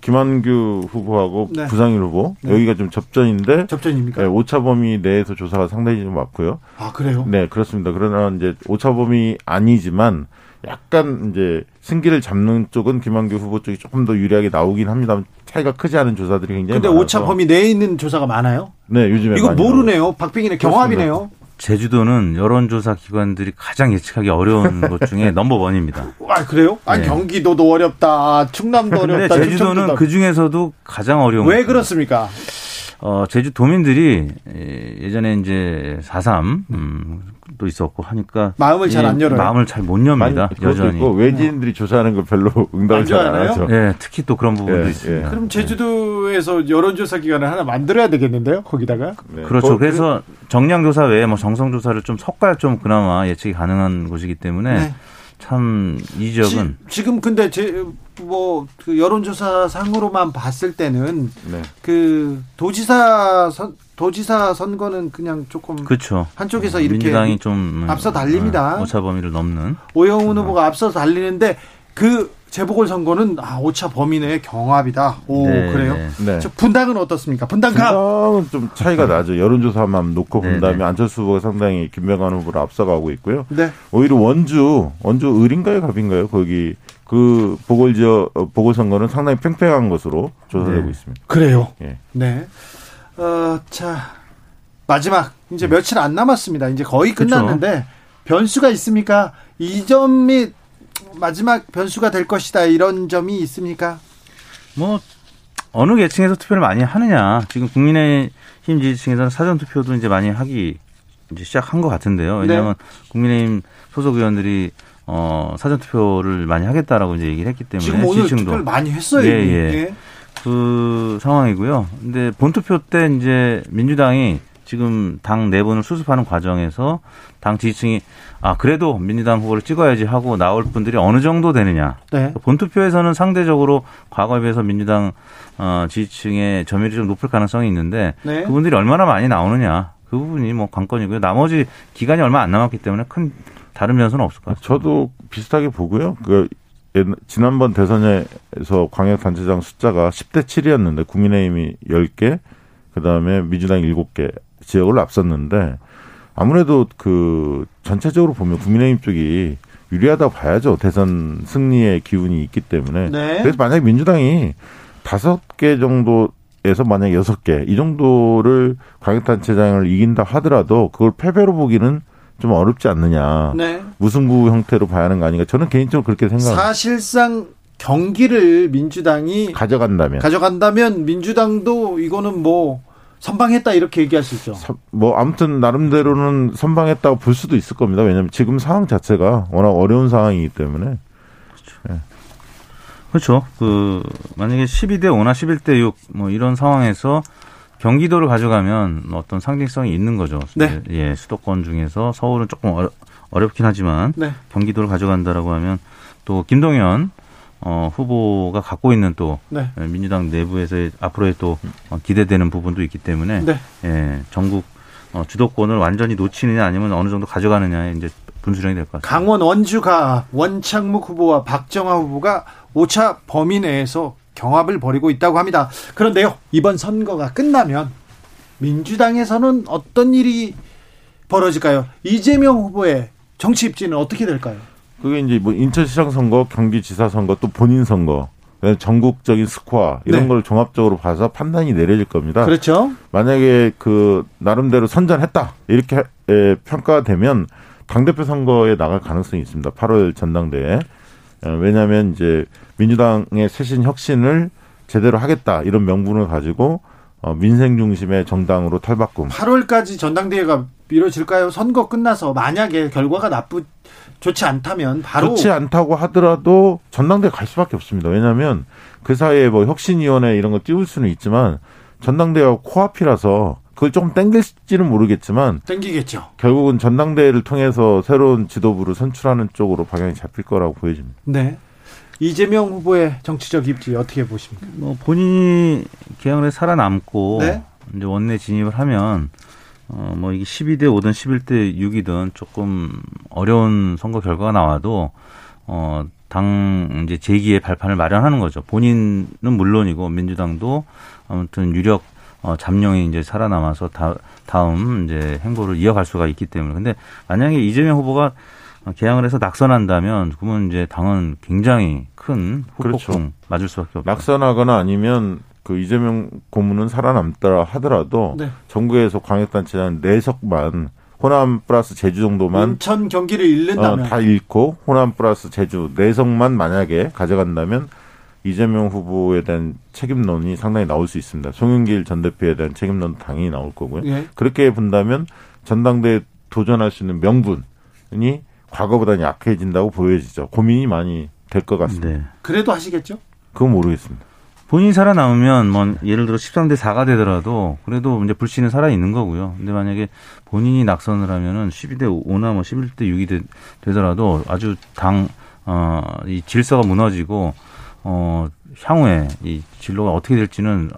김한규 후보하고 네. 부상일 후보 네. 여기가 좀 접전인데 접전입니까? 네, 오차 범위 내에서 조사가 상당히 좀 많고요. 아 그래요? 네 그렇습니다. 그러나 이제 오차 범위 아니지만 약간 이제 승기를 잡는 쪽은 김한규 후보 쪽이 조금 더 유리하게 나오긴 합니다. 차이가 크지 않은 조사들이 굉장히 근데 많아서. 오차 범위 내에 있는 조사가 많아요? 네 요즘에 이거 모르네요. 박빙이네 경합이네요. 제주도는 여론조사 기관들이 가장 예측하기 어려운 <laughs> 것 중에 넘버 원입니다. 아, 그래요? 아니, 네. 경기도도 어렵다. 충남도 어렵다. 제주도는 그 중에서도 가장 어려운. 왜 그렇습니까? 어, 제주 도민들이 예전에 이제 4.3, 음, 도 있었고 하니까 마음을 잘 안 열어요. 마음을 잘 못 엽니다. 여전히. 있고 외지인들이 조사하는 걸 별로 응답을 잘 안 하죠. 예, 특히 또 그런 부분도 예, 있습니다. 예. 그럼 제주도에서 여론조사 기관을 하나 만들어야 되겠는데요? 거기다가? 네. 그렇죠. 그래서 정량조사 외에 뭐 정성조사를 좀 섞어야 좀 그나마 예측이 가능한 곳이기 때문에 네. 참이 지역은 지, 금 근데 제 뭐 그 여론조사 상으로만 봤을 때는 네. 그 도지사 선 도지사 선거는 그냥 조금 그렇죠. 한쪽에서 이렇게 민주당이 좀 앞서 달립니다. 어, 오차 범위를 넘는 오영훈 후보가 앞서 달리는데 그 재보궐 선거는 아 오차 범위 내의 경합이다. 오 네, 그래요? 네. 분당은 어떻습니까? 분당갑 분당은 좀 차이가 나죠. 여론조사만 놓고 네, 본다면 네. 안철수 후보가 상당히 김명환 후보를 앞서가고 있고요. 네. 오히려 원주 원주 을인가요, 갑인가요? 거기 그 보궐 지역 보궐 선거는 상당히 팽팽한 것으로 조사되고 네. 있습니다. 그래요? 예. 네. 어, 자 마지막 이제 며칠 안 남았습니다. 이제 거의 끝났는데 그렇죠. 변수가 있습니까? 이점 및 마지막 변수가 될 것이다 이런 점이 있습니까? 뭐 어느 계층에서 투표를 많이 하느냐 지금 국민의 국민의힘 지지층에서는 사전 투표도 이제 많이 하기 이제 시작한 것 같은데요. 왜냐하면 네. 국민의힘 소속 의원들이 어, 사전 투표를 많이 하겠다라고 이제 얘기를 했기 때문에 지금 오늘 지지층도 투표를 많이 했어요. 예, 예. 예. 그 상황이고요. 근데 본투표 때 이제 민주당이 지금 당 내분을 수습하는 과정에서 당 지지층이 아 그래도 민주당 후보를 찍어야지 하고 나올 분들이 어느 정도 되느냐. 네. 본투표에서는 상대적으로 과거에 비해서 민주당 어, 지지층의 점유율이 좀 높을 가능성이 있는데 네. 그분들이 얼마나 많이 나오느냐. 그 부분이 뭐 관건이고요. 나머지 기간이 얼마 안 남았기 때문에 큰 다른 변수는 없을 것 같습니다. 저도 비슷하게 보고요. 그 지난번 대선에서 광역단체장 숫자가 10대 7이었는데 국민의힘이 10개, 그다음에 민주당 7개 지역을 앞섰는데 아무래도 그 전체적으로 보면 국민의힘 쪽이 유리하다고 봐야죠. 대선 승리의 기운이 있기 때문에. 네. 그래서 만약에 민주당이 다섯 개 정도에서 만약 여섯 개 이 정도를 광역단체장을 이긴다 하더라도 그걸 패배로 보기는 좀 어렵지 않느냐. 네. 무승부 형태로 봐야 하는 거 아닌가. 저는 개인적으로 그렇게 생각합니다. 사실상 경기를 민주당이 가져간다면 가져간다면 민주당도 이거는 뭐 선방했다 이렇게 얘기할 수 있죠. 뭐 아무튼 나름대로는 선방했다고 볼 수도 있을 겁니다. 왜냐하면 지금 상황 자체가 워낙 어려운 상황이기 때문에. 그렇죠. 네. 그렇죠. 그 만약에 12대 5나 11대 6 뭐 이런 상황에서 경기도를 가져가면 어떤 상징성이 있는 거죠. 네. 예, 수도권 중에서 서울은 조금 어려, 어렵긴 하지만 네. 경기도를 가져간다라고 하면 또 김동연 어, 후보가 갖고 있는 또 네. 예, 민주당 내부에서의 앞으로의 또 어, 기대되는 부분도 있기 때문에 네. 예, 전국 어, 주도권을 완전히 놓치느냐 아니면 어느 정도 가져가느냐에 이제 분수령이 될 것 같습니다. 강원 원주가 원창묵 후보와 박정아 후보가 5차 범위 내에서 경합을 벌이고 있다고 합니다. 그런데요, 이번 선거가 끝나면 민주당에서는 어떤 일이 벌어질까요? 이재명 후보의 정치 입지는 어떻게 될까요? 그게 이제 뭐 인천시장 선거, 경기지사 선거, 또 본인 선거, 전국적인 스코어 이런 네. 걸 종합적으로 봐서 판단이 내려질 겁니다. 그렇죠. 만약에 그 나름대로 선전했다 이렇게 에, 평가가 되면 당 대표 선거에 나갈 가능성이 있습니다. 8월 전당대회. 어, 왜냐하면 이제 민주당의 쇄신 혁신을 제대로 하겠다 이런 명분을 가지고 어, 민생 중심의 정당으로 탈바꿈. 8월까지 전당대회가 미뤄질까요? 선거 끝나서 만약에 결과가 나쁘 좋지 않다면 바로 좋지 않다고 하더라도 전당대 갈 수밖에 없습니다. 왜냐하면 그 사이에 뭐 혁신위원회 이런 거 띄울 수는 있지만 전당대회가 코앞이라서 그걸 조금 땡길지는 모르겠지만 땡기겠죠. 결국은 전당대회를 통해서 새로운 지도부를 선출하는 쪽으로 방향이 잡힐 거라고 보여집니다. 네. 이재명 후보의 정치적 입지 어떻게 보십니까? 뭐 본인이 개항을 살아남고 네? 이제 원내 진입을 하면 어, 뭐 이게 12대 5든 11대 6이든 조금 어려운 선거 결과가 나와도 어, 당 이제 재기의 발판을 마련하는 거죠. 본인은 물론이고 민주당도 아무튼 유력 어, 잠룡이 이제 살아남아서 다, 다음 이제 행보를 이어갈 수가 있기 때문에. 근데 만약에 이재명 후보가 개항을 해서 낙선한다면 그러면 이제 당은 굉장히 큰 후폭풍 그렇죠. 맞을 수밖에 없죠. 낙선하거나 아니면 그 이재명 고문은 살아남더라 하더라도 네. 정부에서 광역단체장 4석만 호남 플러스 제주 정도만 인천 경기를 잃는다면 어, 다 잃고 호남 플러스 제주 4석만 만약에 가져간다면 이재명 후보에 대한 책임론이 상당히 나올 수 있습니다. 송영길 전 대표에 대한 책임론도 당연히 나올 거고요. 예. 그렇게 본다면 전당대에 도전할 수 있는 명분이 과거보다 약해진다고 보여지죠. 고민이 많이 될 것 같습니다. 네. 그래도 하시겠죠? 그건 모르겠습니다. 본인이 살아남으면 뭐 예를 들어 13대 4가 되더라도 그래도 이제 불씨는 살아 있는 거고요. 근데 만약에 본인이 낙선을 하면은 12대 5나 뭐 11대 6이 되, 되더라도 아주 당 어, 이 질서가 무너지고 어, 향후에 이 진로가 어떻게 될지는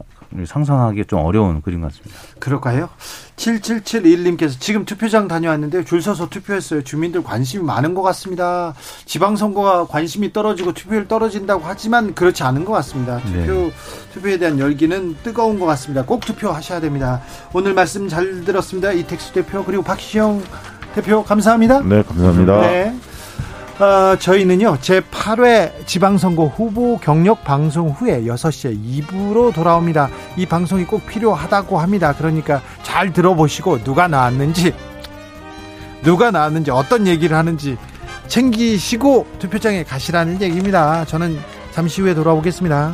상상하기 좀 어려운 그림 같습니다. 그럴까요? 7771님께서 지금 투표장 다녀왔는데 줄 서서 투표했어요. 주민들 관심이 많은 것 같습니다. 지방선거가 관심이 떨어지고 투표율 떨어진다고 하지만 그렇지 않은 것 같습니다. 투표, 네. 투표에 대한 열기는 뜨거운 것 같습니다. 꼭 투표하셔야 됩니다. 오늘 말씀 잘 들었습니다. 이택수 대표 그리고 박시영 대표 감사합니다. 네, 감사합니다. 네. 어, 저희는요, 제8회 지방선거 후보 경력 방송 후에 6시에 2부로 돌아옵니다. 이 방송이 꼭 필요하다고 합니다. 그러니까 잘 들어보시고 누가 나왔는지, 누가 나왔는지, 어떤 얘기를 하는지 챙기시고 투표장에 가시라는 얘기입니다. 저는 잠시 후에 돌아오겠습니다.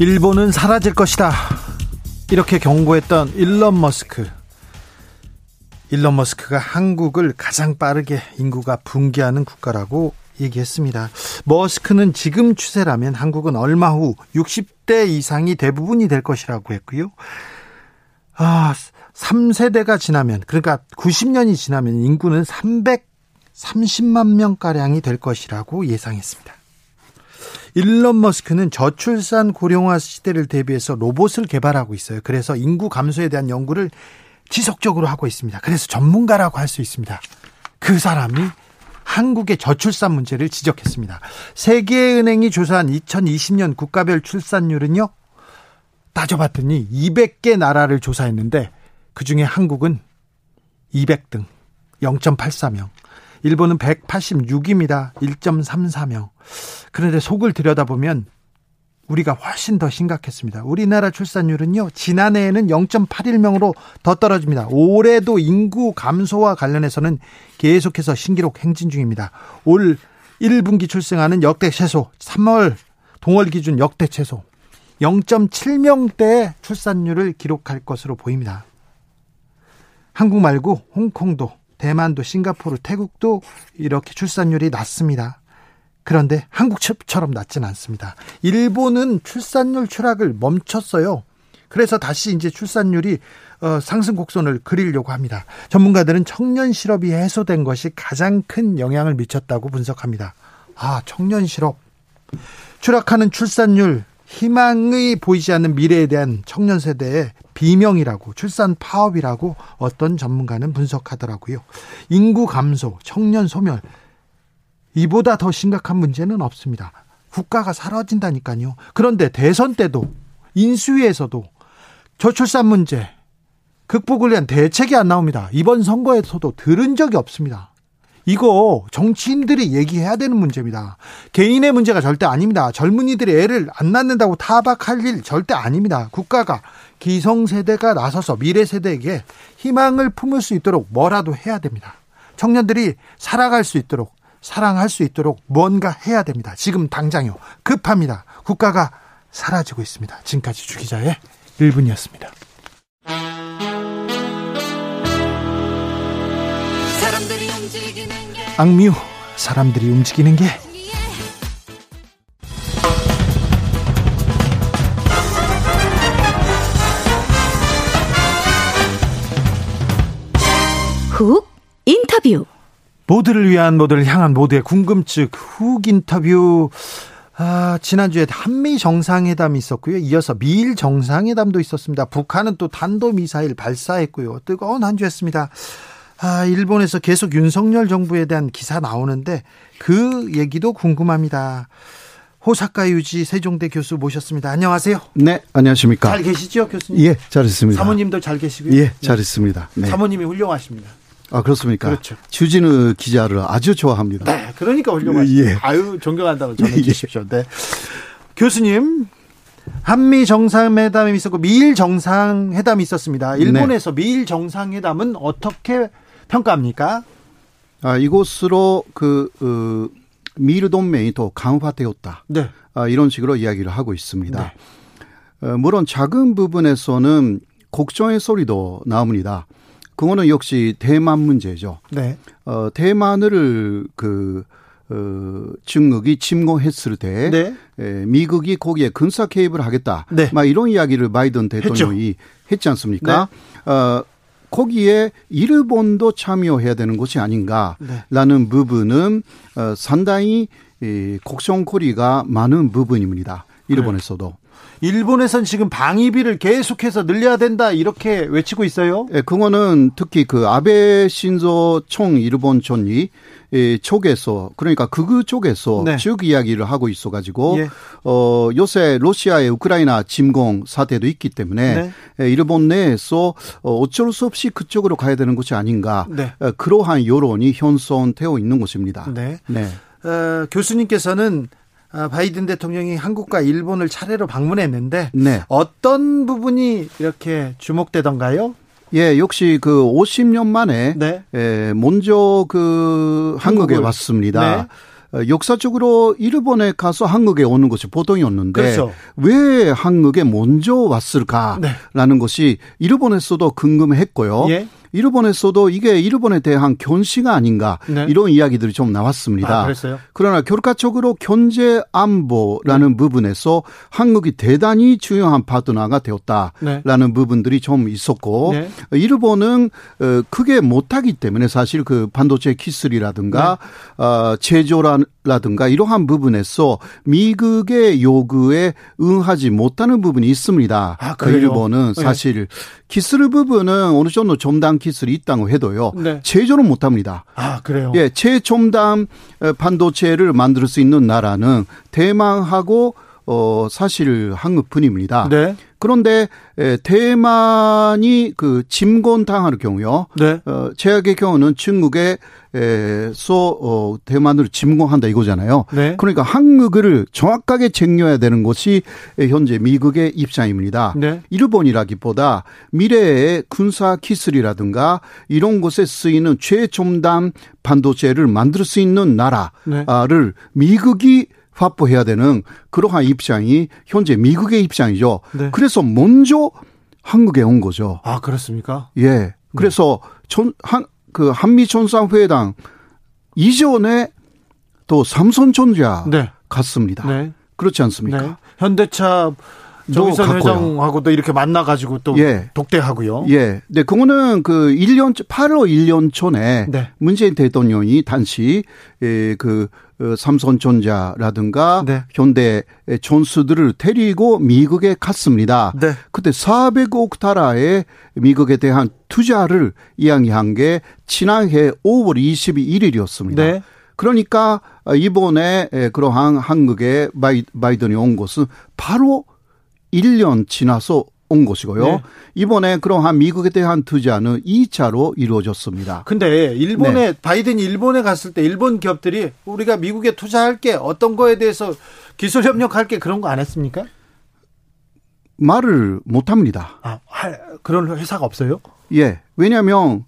일본은 사라질 것이다. 이렇게 경고했던 일론 머스크. 일론 머스크가 한국을 가장 빠르게 인구가 붕괴하는 국가라고 얘기했습니다. 머스크는 지금 추세라면 한국은 얼마 후 60대 이상이 대부분이 될 것이라고 했고요. 아, 3세대가 지나면 그러니까 90년이 지나면 인구는 330만 명가량이 될 것이라고 예상했습니다. 일론 머스크는 저출산 고령화 시대를 대비해서 로봇을 개발하고 있어요. 그래서 인구 감소에 대한 연구를 지속적으로 하고 있습니다. 그래서 전문가라고 할 수 있습니다. 그 사람이 한국의 저출산 문제를 지적했습니다. 세계은행이 조사한 2020년 국가별 출산율은요, 따져봤더니 200개 나라를 조사했는데 그 중에 한국은 200등, 0.84명. 일본은 186입니다. 1.34명. 그런데 속을 들여다보면 우리가 훨씬 더 심각했습니다. 우리나라 출산율은요, 지난해에는 0.81명으로 더 떨어집니다. 올해도 인구 감소와 관련해서는 계속해서 신기록 행진 중입니다. 올 1분기 출생하는 역대 최소, 3월 동월 기준 역대 최소, 0.7명대 출산율을 기록할 것으로 보입니다. 한국 말고 홍콩도 대만도 싱가포르 태국도 이렇게 출산율이 낮습니다. 그런데 한국처럼 낮지는 않습니다. 일본은 출산율 추락을 멈췄어요. 그래서 다시 이제 출산율이 어, 상승 곡선을 그리려고 합니다. 전문가들은 청년 실업이 해소된 것이 가장 큰 영향을 미쳤다고 분석합니다. 아, 청년 실업. 추락하는 출산율, 희망이 보이지 않는 미래에 대한 청년 세대의 비명이라고 출산 파업이라고 어떤 전문가는 분석하더라고요. 인구 감소, 청년 소멸 이보다 더 심각한 문제는 없습니다. 국가가 사라진다니까요. 그런데 대선 때도 인수위에서도 저출산 문제 극복을 위한 대책이 안 나옵니다. 이번 선거에서도 들은 적이 없습니다. 이거 정치인들이 얘기해야 되는 문제입니다. 개인의 문제가 절대 아닙니다. 젊은이들이 애를 안 낳는다고 타박할 일 절대 아닙니다. 국가가 기성세대가 나서서 미래 세대에게 희망을 품을 수 있도록 뭐라도 해야 됩니다. 청년들이 살아갈 수 있도록 사랑할 수 있도록 뭔가 해야 됩니다. 지금 당장요. 급합니다. 국가가 사라지고 있습니다. 지금까지 주기자의 1분이었습니다. 악뮤 사람들이 움직이는 게 훅 인터뷰 모두를 위한 모두를 향한 모두의 궁금증 훅 인터뷰 아, 지난주에 한미 정상회담이 있었고요. 이어서 미일 정상회담도 있었습니다. 북한은 또 탄도미사일 발사했고요. 뜨거운 한 주였습니다. 아, 일본에서 계속 윤석열 정부에 대한 기사 나오는데 그 얘기도 궁금합니다. 호사카 유지 세종대 교수 모셨습니다. 안녕하세요. 네, 안녕하십니까. 잘 계시죠, 교수님? 예, 잘 있습니다. 사모님도 잘 계시고요. 예, 잘 있습니다. 네. 사모님이 훌륭하십니다. 아, 그렇습니까? 그렇죠. 주진우 기자를 아주 좋아합니다. 네, 그러니까 훌륭하시죠. 예. 아유, 존경한다고 전해 예. 주십시오. 네. 교수님, 한미 정상회담이 있었고 미일 정상회담이 있었습니다. 일본에서 네. 미일 정상회담은 어떻게 평가합니까? 아, 이곳으로 그, 어, 미르 동맹이 더 강화되었다. 네. 아, 이런 식으로 이야기를 하고 있습니다. 네. 어, 물론 작은 부분에서는 걱정의 소리도 나옵니다. 그거는 역시 대만 문제죠. 네. 어, 대만을 그, 어, 중국이 침공했을 때 네. 에, 미국이 거기에 군사 개입을 하겠다. 네. 막 이런 이야기를 바이든 대통령이 했죠. 했지 않습니까? 네. 어, 거기에 일본도 참여해야 되는 것이 아닌가라는 네. 부분은 어, 상당히 이 곡성거리가 많은 부분입니다. 일본에서도. 네. 일본에선 지금 방위비를 계속해서 늘려야 된다 이렇게 외치고 있어요. 예, 그거는 특히 그 아베 신조 총 일본 총리 쪽에서 그러니까 극우 쪽에서 네. 쭉 이야기를 하고 있어 가지고 예. 어 요새 로시아의 우크라이나 침공 사태도 있기 때문에 네. 예, 일본 내에서 어, 어쩔 수 없이 그쪽으로 가야 되는 것이 아닌가 네. 어, 그러한 여론이 현존되어 있는 것입니다. 네. 네. 어, 교수님께서는 아, 바이든 대통령이 한국과 일본을 차례로 방문했는데 네. 어떤 부분이 이렇게 주목되던가요? 예, 역시 그 50년 만에 네. 예, 먼저 그 한국에 한국을. 왔습니다. 네. 어, 역사적으로 일본에 가서 한국에 오는 것이 보통이었는데 그렇죠. 왜 한국에 먼저 왔을까라는 네. 것이 일본에서도 궁금했고요. 예. 일본에서도 이게 일본에 대한 견시가 아닌가 네. 이런 이야기들이 좀 나왔습니다. 아, 그러나 결과적으로 경제 안보라는 네. 부분에서 한국이 대단히 중요한 파트너가 되었다라는 네. 부분들이 좀 있었고 네. 일본은 어, 크게 못하기 때문에 사실 그 반도체 기술이라든가 네. 어, 제조라든가 이러한 부분에서 미국의 요구에 응하지 못하는 부분이 있습니다. 아, 그 일본은 네. 사실 기술 부분은 어느 정도 점당 기술이 있다고 해도요. 네. 제조는 못 합니다. 아, 그래요? 예, 최첨단 반도체를 만들 수 있는 나라는 대만하고 어 사실 한국뿐입니다. 네. 그런데 대만이 그 침공당할 경우요. 네. 어 최악의 경우는 중국의 에서 어 대만을 침공한다 이거잖아요. 네. 그러니까 한국을 정확하게 챙겨야 되는 것이 현재 미국의 입장입니다. 네. 일본이라기보다 미래의 군사 기술이라든가 이런 곳에 쓰이는 최첨단 반도체를 만들 수 있는 나라를 네. 미국이 확보해야 되는 그러한 입장이 현재 미국의 입장이죠. 네. 그래서 먼저 한국에 온 거죠. 아, 그렇습니까? 예. 그래서 전, 한, 그 한미 정상회담 이전에 또 삼선전자 네. 갔습니다. 네. 그렇지 않습니까? 네. 현대차 정의선 회장하고도 이렇게 만나가지고 또 예. 독대하고요. 예. 네, 그거는 그 1년, 8월 1년 전에 네. 문재인 대통령이 당시 예, 그 어, 삼성전자라든가 네. 현대 존수들을 데리고 미국에 갔습니다. 네. 그때 400억 달러의 미국에 대한 투자를 이야기한 게 지난해 5월 22일이었습니다. 네. 그러니까 이번에 그러한 한국에 바이든이 온 것은 바로 1년 지나서 온 것이고요. 네. 이번에 그러한 미국에 대한 투자는 2차로 이루어졌습니다. 근데 일본에 네. 바이든이 일본에 갔을 때 일본 기업들이 우리가 미국에 투자할게 어떤 거에 대해서 기술 협력할게 그런 거 안 했습니까? 말을 못 합니다. 아, 그런 회사가 없어요? 예. 왜냐하면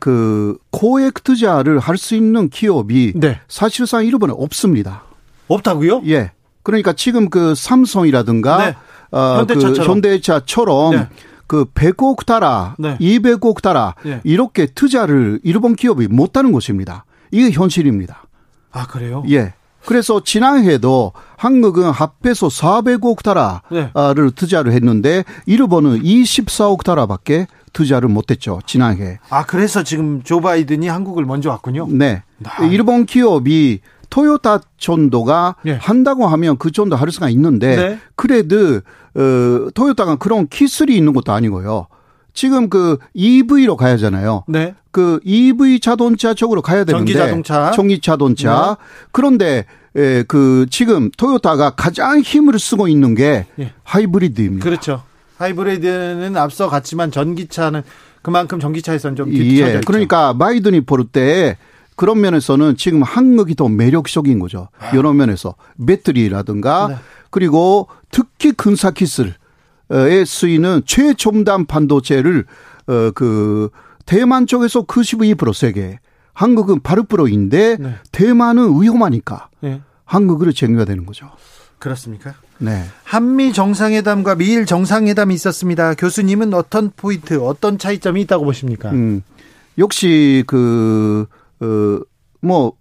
그 고액 투자를 할 수 있는 기업이 네. 사실상 일본에 없습니다. 없다고요? 예. 그러니까 지금 그 삼성이라든가 네. 어, 현대차처럼. 그 현대차처럼 네. 그 100억 달러, 네. 200억 달러 네. 이렇게 투자를 일본 기업이 못하는 것입니다. 이게 현실입니다. 아 그래요? 예. 그래서 지난해도 한국은 합해서 400억 달러를 네. 투자를 했는데 일본은 24억 달러밖에 투자를 못했죠 지난해. 아 그래서 지금 조 바이든이 한국을 먼저 왔군요. 네. 아. 일본 기업이 토요타 전도가 예. 한다고 하면 그 정도 할 수가 있는데 네. 그래도 어 토요타가 그런 기술이 있는 것도 아니고요. 지금 그 EV로 가야 하잖아요. 네. 그 EV 자동차 쪽으로 가야 되는데 전기 자동차, 전기 자동차. 네. 그런데 에, 그 지금 토요타가 가장 힘을 쓰고 있는 게 예. 하이브리드입니다. 그렇죠. 하이브리드는 앞서 갔지만 전기차는 그만큼 전기차에서는 좀 뒤처져 예. 그러니까 바이든이 볼때 그런 면에서는 지금 한국이 더 매력적인 거죠. 아. 여러 면에서 배터리라든가 네. 그리고 특히 근사 기술에 쓰이는 최첨단 반도체를 어그 대만 쪽에서 92% 세계, 한국은 8%인데 네. 대만은 위험하니까 네. 한국을 쟁여야 되는 거죠. 그렇습니까? 네. 한미 정상회담과 미일 정상회담이 있었습니다. 교수님은 어떤 포인트, 어떤 차이점이 있다고 보십니까? 음, 역시 그 어, 뭐,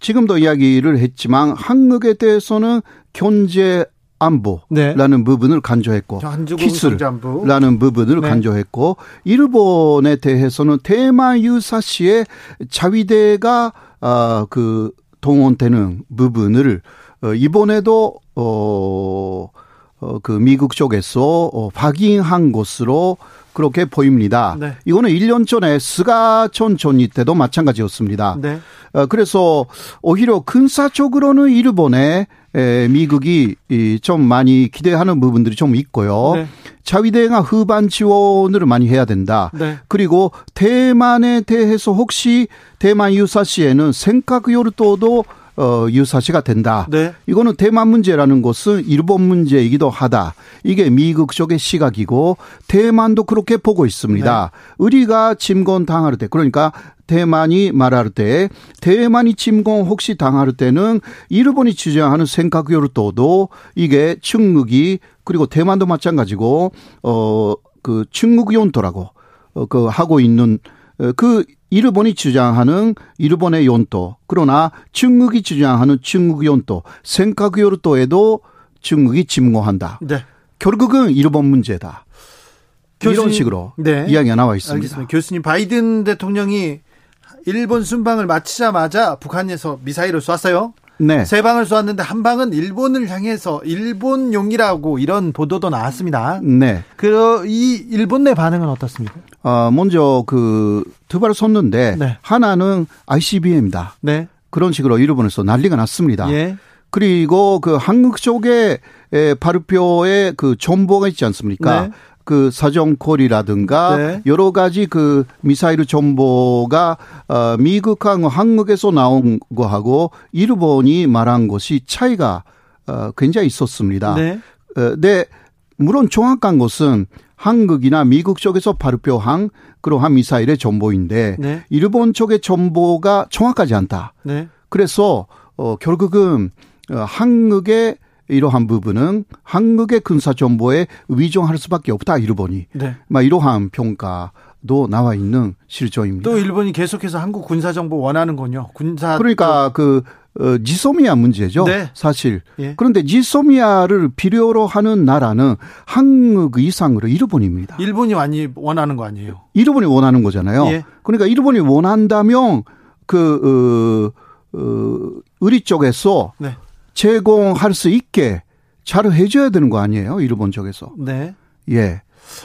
지금도 이야기를 했지만 한국에 대해서는 경제 안보라는 네. 부분을 간조했고 기술라는 부분을 네. 간조했고 일본에 대해서는 대만 유사시의 자위대가 아그 동원되는 부분을 어 이번에도 어 어, 그 미국 쪽에서 어, 확인한 것으로 그렇게 보입니다. 네. 이거는 1년 전에 스가촌 전이 때도 마찬가지였습니다. 네. 어, 그래서 오히려 근사적으로는 일본에 에, 미국이 이, 좀 많이 기대하는 부분들이 좀 있고요. 네. 자위대가 후반 지원을 많이 해야 된다. 네. 그리고 대만에 대해서 혹시 대만 유사시에는 생각요르도도 어, 유사시가 된다. 네. 이거는 대만 문제라는 것은 일본 문제이기도 하다. 이게 미국 쪽의 시각이고 대만도 그렇게 보고 있습니다. 네. 우리가 침공 당할 때 그러니까 대만이 말할 때 대만이 침공 혹시 당할 때는 일본이 주장하는 생각요르도도 이게 중국이 그리고 대만도 마찬가지고 어그 중국 용도라고 어, 그 하고 있는 어, 그 일본이 주장하는 일본의 연도 그러나 중국이 주장하는 중국 연도 생각요르도에도 중국이 침공한다. 네. 결국은 일본 문제다. 교수님, 이런 식으로 네. 이야기가 나와 있습니다. 알겠습니다. 교수님 바이든 대통령이 일본 순방을 마치자마자 북한에서 미사일을 쐈어요. 네. 세 방을 쏘았는데 한 방은 일본을 향해서 일본용이라고 이런 보도도 나왔습니다. 네. 그 이 일본 내 반응은 어떻습니까? 어, 먼저 그 두 발을 쏘는데 네. 하나는 ICBM이다. 네. 그런 식으로 일본에서 난리가 났습니다. 예. 그리고 그 한국 쪽에 발표에 그 정보가 있지 않습니까? 네. 그 사정콜이라든가 네. 여러 가지 그 미사일 정보가 어 미국하고 한국에서 나온 거하고 일본이 말한 것이 차이가 어 굉장히 있었습니다. 네. 어, 네. 물론 정확한 것은 한국이나 미국 쪽에서 발표한 그러한 미사일의 정보인데 네. 일본 쪽의 정보가 정확하지 않다. 네. 그래서 어 결국은 어 한국의 이러한 부분은 한국의 군사 정보에 위종할 수밖에 없다 일본이. 네. 막 이러한 평가 도 나와 있는 실정입니다. 또 일본이 계속해서 한국 군사 정보 원하는군요. 군사 그러니까 그 어, 지소미아 문제죠. 네. 사실. 예. 그런데 지소미아를 필요로 하는 나라는 한국 이상으로 일본입니다. 일본이 많이 원하는 거 아니에요? 일본이 원하는 거잖아요. 예. 그러니까 일본이 원한다면 그 어, 어, 우리 쪽에서 네. 제공할 수 있게 잘 해줘야 되는 거 아니에요? 일본 쪽에서. 네. 예.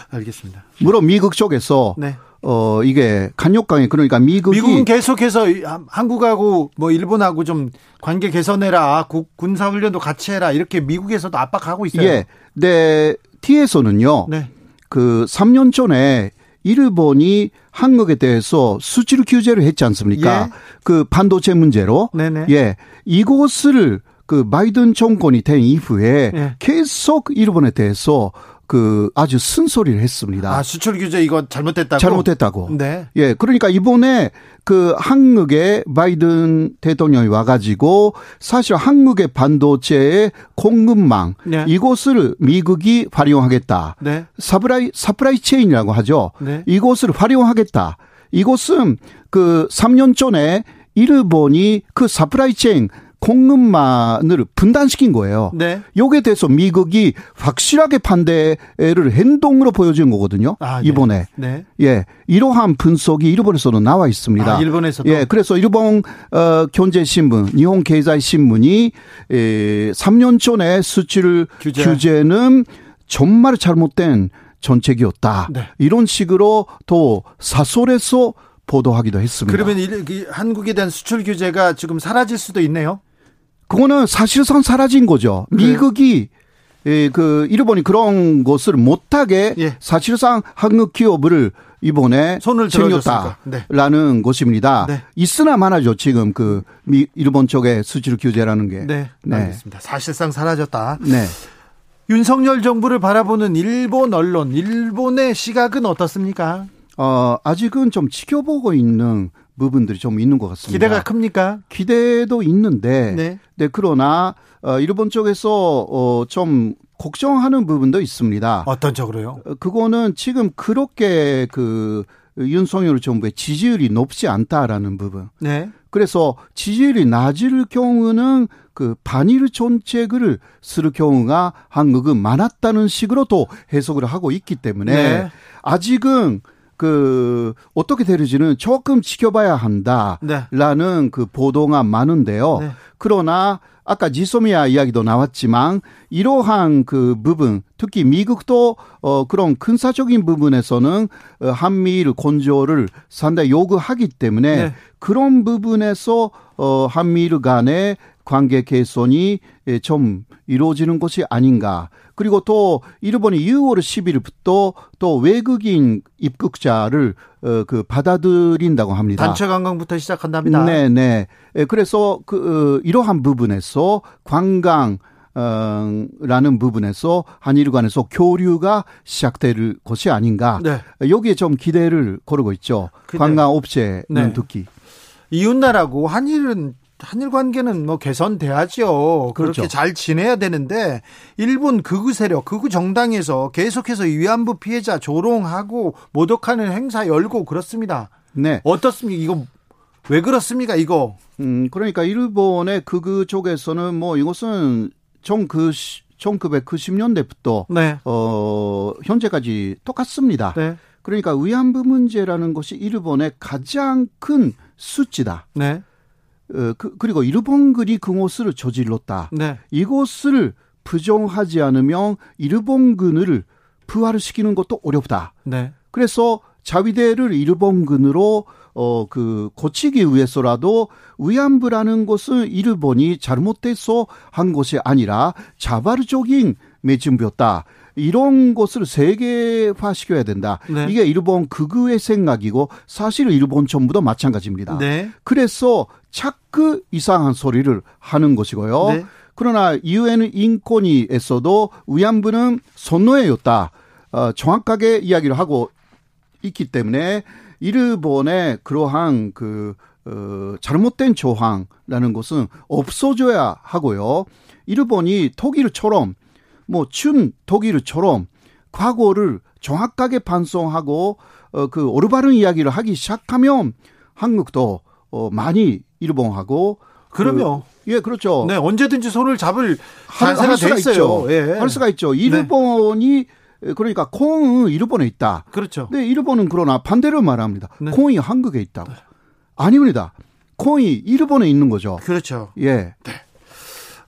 알겠습니다. 물론 미국 쪽에서 네. 어 이게 간욕강이 그러니까 미국이 미국은 계속해서 한국하고 뭐 일본하고 좀 관계 개선해라 군사 훈련도 같이 해라 이렇게 미국에서도 압박하고 있어요. 예. 네. 뒤에서는요. 네. 그 3년 전에 일본이 한국에 대해서 수출 규제를 했지 않습니까? 예. 그 반도체 문제로. 네네. 예. 이곳을 그 바이든 정권이 된 이후에 예. 계속 일본에 대해서 그 아주 쓴소리를 했습니다. 아, 수출 규제 이거 잘못됐다고? 잘못됐다고. 네. 예. 그러니까 이번에 그 한국에 바이든 대통령이 와가지고 사실 한국의 반도체의 공급망 네. 이곳을 미국이 활용하겠다. 네. 사프라이, 사프라이 체인이라고 하죠. 네. 이곳을 활용하겠다. 이곳은 그 3년 전에 일본이 그 사프라이 체인 공급만을 분단시킨 거예요. 네. 여기에 대해서 미국이 확실하게 반대를 행동으로 보여준 거거든요. 아, 네. 이번에. 네. 예. 이러한 분석이 일본에서도 나와 있습니다. 아, 일본에서도. 예. 그래서 일본 어 경제 신문, 일본 계좌 신문이 에 3년 전에 수출 규제. 규제는 정말 잘못된 정책이었다. 네. 이런 식으로 또 사설에서 보도하기도 했습니다. 그러면 한국에 대한 수출 규제가 지금 사라질 수도 있네요. 그거는 사실상 사라진 거죠. 미국이 예, 그 일본이 그런 것을 못하게 예. 사실상 한국 기업을 이번에 손을 챙겼다라는 네. 것입니다. 네. 있으나 마나죠 지금 그 미, 일본 쪽의 수출 규제라는 게. 네, 네. 알겠습니다. 사실상 사라졌다. 네. 윤석열 정부를 바라보는 일본 언론, 일본의 시각은 어떻습니까? 어, 아직은 좀 지켜보고 있는 부분들이 좀 있는 것 같습니다. 기대가 큽니까? 기대도 있는데, 네. 네 그러나 어, 일본 쪽에서 어, 좀 걱정하는 부분도 있습니다. 어떤 쪽으로요? 어, 그거는 지금 그렇게 그 윤석열 정부의 지지율이 높지 않다라는 부분. 네. 그래서 지지율이 낮을 경우는 그 반일 정책을 쓸 경우가 한국은 많았다는 식으로 또 해석을 하고 있기 때문에 네. 아직은 그 어떻게 되는지는 조금 지켜봐야 한다라는 네. 그 보도가 많은데요. 네. 그러나 아까 지소미아 이야기도 나왔지만 이러한 그 부분 특히 미국도 어 그런 근사적인 부분에서는 어, 한미일 건조를 상당히 요구하기 때문에 네. 그런 부분에서 어 한미일 간의 관계 개선이 예, 좀 이루어지는 것이 아닌가. 그리고 또 일본이 6월 10일부터 또 외국인 입국자를 어, 그 받아들인다고 합니다. 단체 관광부터 시작한답니다. 네, 네. 예, 그래서 그 어, 이러한 부분에서 관광 어, 라는 부분에서 한일 간에서 교류가 시작될 것이 아닌가. 네. 여기에 좀 기대를 거르고 있죠. 관광 업체는 네. 특히. 이웃나라고 한일은 한일 관계는 뭐 개선돼야죠. 그렇게 그렇죠. 잘 지내야 되는데 일본 극우 세력, 극우 정당에서 계속해서 위안부 피해자 조롱하고 모독하는 행사 열고 그렇습니다. 네. 어떻습니까? 이거 왜 그렇습니까? 이거. 음, 그러니까 일본의 극우 쪽에서는 뭐 이것은 정그 1990년대부터 네. 어 현재까지 똑같습니다. 네. 그러니까 위안부 문제라는 것이 일본의 가장 큰 수치다. 네. 어, 그, 그리고 일본군이 그곳을 저질렀다. 네. 이곳을 부정하지 않으면 일본군을 부활시키는 것도 어렵다. 네. 그래서 자위대를 일본군으로 어, 그, 고치기 위해서라도 위안부라는 것은 일본이 잘못돼서 한 것이 아니라 자발적인 매진부였다. 이런 것을 세계화 시켜야 된다. 네. 이게 일본 극우의 생각이고 사실 일본 정부도 마찬가지입니다. 네. 그래서 자꾸 이상한 소리를 하는 것이고요. 네. 그러나 유엔 인권위에서도 위안부는 선노예였다. 어, 정확하게 이야기를 하고 있기 때문에 일본의 그러한 그 어, 잘못된 조항라는 것은 없어져야 하고요. 일본이 독일처럼 뭐 춘 독일처럼 과거를 정확하게 반성하고 어, 그 올바른 이야기를 하기 시작하면 한국도 어, 많이 일본하고 그러면 그, 예 그렇죠. 네 언제든지 손을 잡을 수가 있어요. 예. 할 수가 있죠. 일본이 네. 그러니까 콩은 일본에 있다. 그렇죠. 네 일본은 그러나 반대로 말합니다. 네. 콩이 한국에 있다고. 네. 아닙니다. 콩이 일본에 있는 거죠. 그렇죠. 예. 네.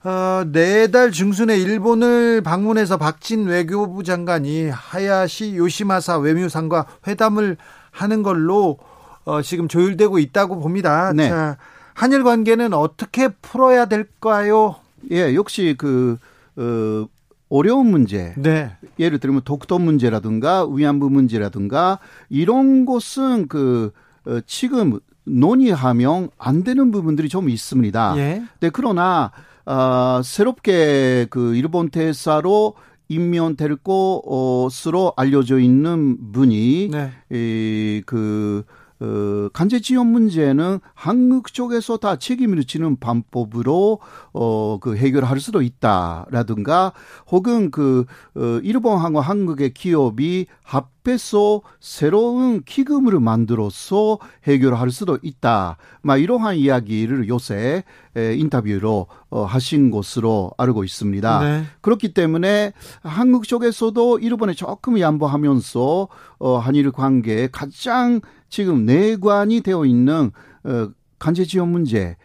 어, 네달 중순에 일본을 방문해서 박진 외교부 장관이 하야시 요시마사 외무상과 회담을 하는 걸로 어, 지금 조율되고 있다고 봅니다. 네. 자, 한일 관계는 어떻게 풀어야 될까요? 예, 역시 그 어, 어려운 문제. 네. 예를 들면 독도 문제라든가 위안부 문제라든가 이런 것은 그 어, 지금 논의하면 안 되는 부분들이 좀 있습니다. 예. 네, 그러나 어, 새롭게 그 일본 대사로 임명될 것으로 알려져 있는 분이 네. 이그 어, 간제 지원 문제는 한국 쪽에서 다 책임을 지는 방법으로 어, 그 해결할 수도 있다라든가 혹은 그 어, 일본하고 한국의 기업이 합 해서 새로운 기금을 만들어서 해결할 수도 있다. 막 이러한 이야기를 요새 에, 인터뷰로 어, 하신 것으로 알고 있습니다. 네. 그렇기 때문에 한국 쪽에서도 일본에 조금 양보하면서 어, 한일 관계에 가장 지금 내관이 되어 있는 어, 간제 지원 문제의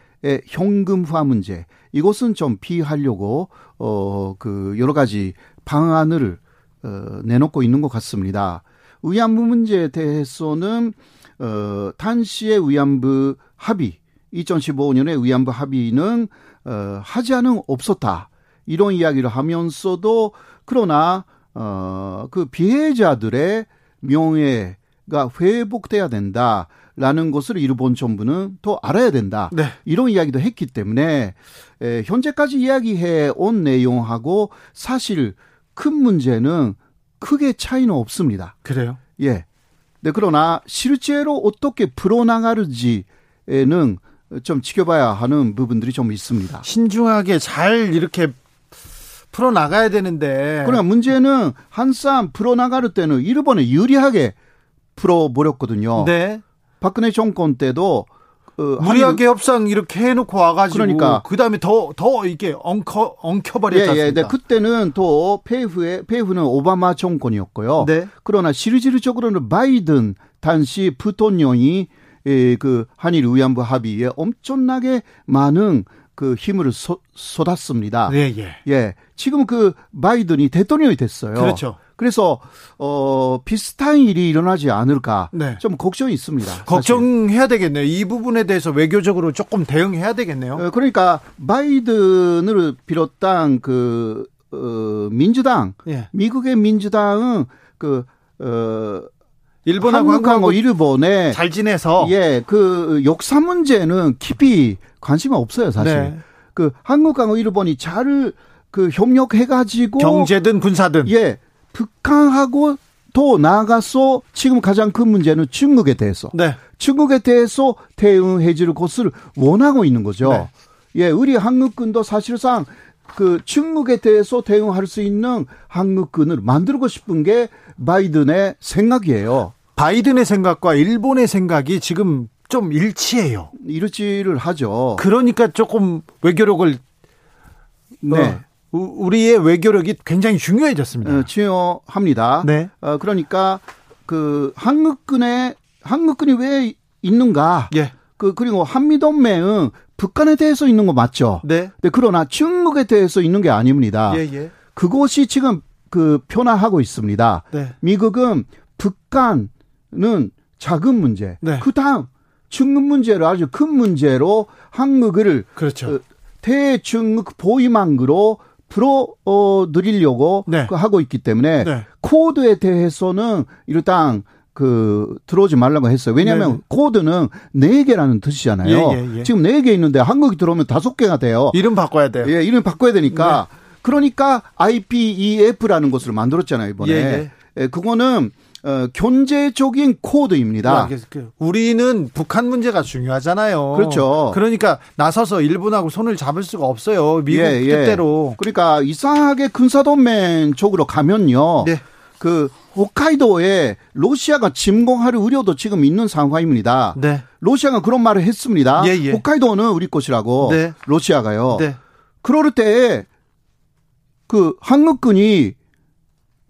현금화 문제 이것은 좀 피하려고 어 그 여러 가지 방안을 어, 내놓고 있는 것 같습니다. 위안부 문제에 대해서는 어 탄시의 위안부 합의 2015년에 위안부 합의는 어 하지 않은 없었다. 이런 이야기를 하면서도 그러나 어 그 피해자들의 명예 가 회복돼야 된다 라는 것을 일본 정부는 또 알아야 된다. 네. 이런 이야기도 했기 때문에 에, 현재까지 이야기해 온 내용하고 사실 큰 문제는 크게 차이는 없습니다. 그래요? 예. 네, 그러나 실제로 어떻게 풀어나가는지에는 좀 지켜봐야 하는 부분들이 좀 있습니다. 신중하게 잘 이렇게 풀어나가야 되는데. 그러나 문제는 한쌈 풀어나갈 때는 일본에 유리하게 풀어버렸거든요. 네. 박근혜 정권 때도 그 무리하게 협상 이렇게 해놓고 와가지고 그러니까 그 다음에 더 더 이게 엉켜 엉켜버렸지 예, 예, 네. 그때는 또 페이후에 페이후는 오바마 정권이었고요. 네. 그러나 실질적으로는 바이든 당시 부통령이 예, 그 한일 위안부 합의에 엄청나게 많은 그 힘을 쏟, 쏟았습니다. 예, 예. 예. 지금 그 바이든이 대통령이 됐어요. 그렇죠. 그래서 어 비슷한 일이 일어나지 않을까 네. 좀 걱정이 있습니다. 걱정해야 사실. 되겠네요. 이 부분에 대해서 외교적으로 조금 대응해야 되겠네요. 어, 그러니까 바이든을 비롯한 그 어, 민주당, 예. 미국의 민주당은 그 어. 일본하고 한국하고 일본에 잘 지내서 예 그 역사 문제는 깊이 관심이 없어요 사실 네. 그 한국하고 일본이 잘 그 협력해가지고 경제든 군사든 예 북한하고 더 나아가서 지금 가장 큰 문제는 중국에 대해서 네. 중국에 대해서 대응해 줄 것을 원하고 있는 거죠. 네. 예, 우리 한국군도 사실상 그 중국에 대해서 대응할 수 있는 한국군을 만들고 싶은 게 바이든의 생각이에요. 바이든의 생각과 일본의 생각이 지금 좀 일치해요. 일치를 하죠. 그러니까 조금 외교력을 네. 어, 우리의 외교력이 굉장히 중요해졌습니다. 어, 중요합니다. 네. 어, 그러니까 그 한국군의 한국군이 왜 있는가? 예. 그 그리고 한미 동맹은 북한에 대해서 있는 거 맞죠? 네. 네. 그러나 중국에 대해서 있는 게 아닙니다. 예, 예. 그것이 지금 그 변화하고 있습니다. 네. 미국은 북한은 작은 문제, 네. 그 다음 중국 문제를 아주 큰 문제로 한국을 그렇죠. 어, 대중국 보위망으로 풀어 어, 드리려고 네. 그 하고 있기 때문에 네. 코드에 대해서는 일단 그 들어오지 말라고 했어요. 왜냐하면 네 코드는 네 개라는 뜻이잖아요. 예, 예, 예. 지금 네 개 있는데 한국이 들어오면 다섯 개가 돼요. 이름 바꿔야 돼요. 예, 이름 바꿔야 되니까 네. 그러니까 IPEF라는 것을 만들었잖아요 이번에. 예, 예. 예, 그거는 어, 경제적인 코드입니다. 그 우리는 북한 문제가 중요하잖아요. 그렇죠. 그러니까 나서서 일본하고 손을 잡을 수가 없어요. 미국 예, 예. 뜻대로. 그러니까 이상하게 군사동맹 쪽으로 가면요. 네. 그 홋카이도에 러시아가 침공할 우려도 지금 있는 상황입니다. 네. 러시아가 그런 말을 했습니다. 예, 예. 홋카이도는 우리 것이라고 네. 러시아가요. 네. 그럴 때그 한국군이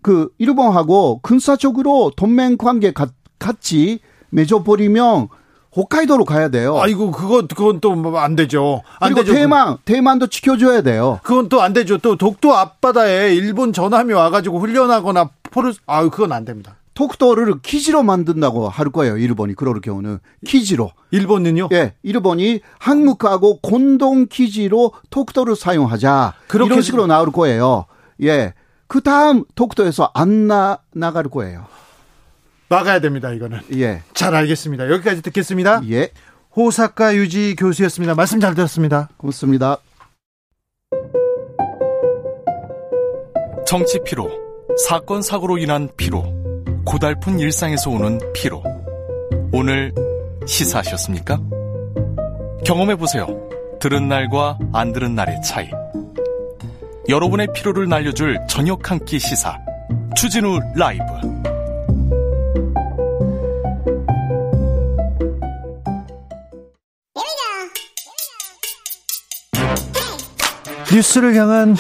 그 일본하고 군사적으로 동맹 관계 같이 맺어버리면 홋카이도로 가야 돼요. 아이고 그거 그건 또 안 되죠. 안 그리고 되죠. 대만 대만도 지켜줘야 돼요. 그건 또 안 되죠. 또 독도 앞바다에 일본 전함이 와가지고 훈련하거나 포를 아 그건 안 됩니다. 독도를 기지로 만든다고 할 거예요. 일본이 그럴 경우는 기지로. 일본은요? 예, 일본이 한국하고 공동 기지로 독도를 사용하자. 그렇게 이런 식으로 나올 거예요. 예. 그 다음 독도에서 안 나, 나갈 거예요. 막아야 됩니다, 이거는. 예. 잘 알겠습니다. 여기까지 듣겠습니다. 예. 호사카 유지 교수였습니다. 말씀 잘 들었습니다. 고맙습니다. 정치 피로, 사건 사고로 인한 피로, 고달픈 일상에서 오는 피로. 오늘 시사하셨습니까? 경험해 보세요. 들은 날과 안 들은 날의 차이. 여러분의 피로를 날려줄 저녁 한 끼 시사 추진우 라이브 뉴스를 향한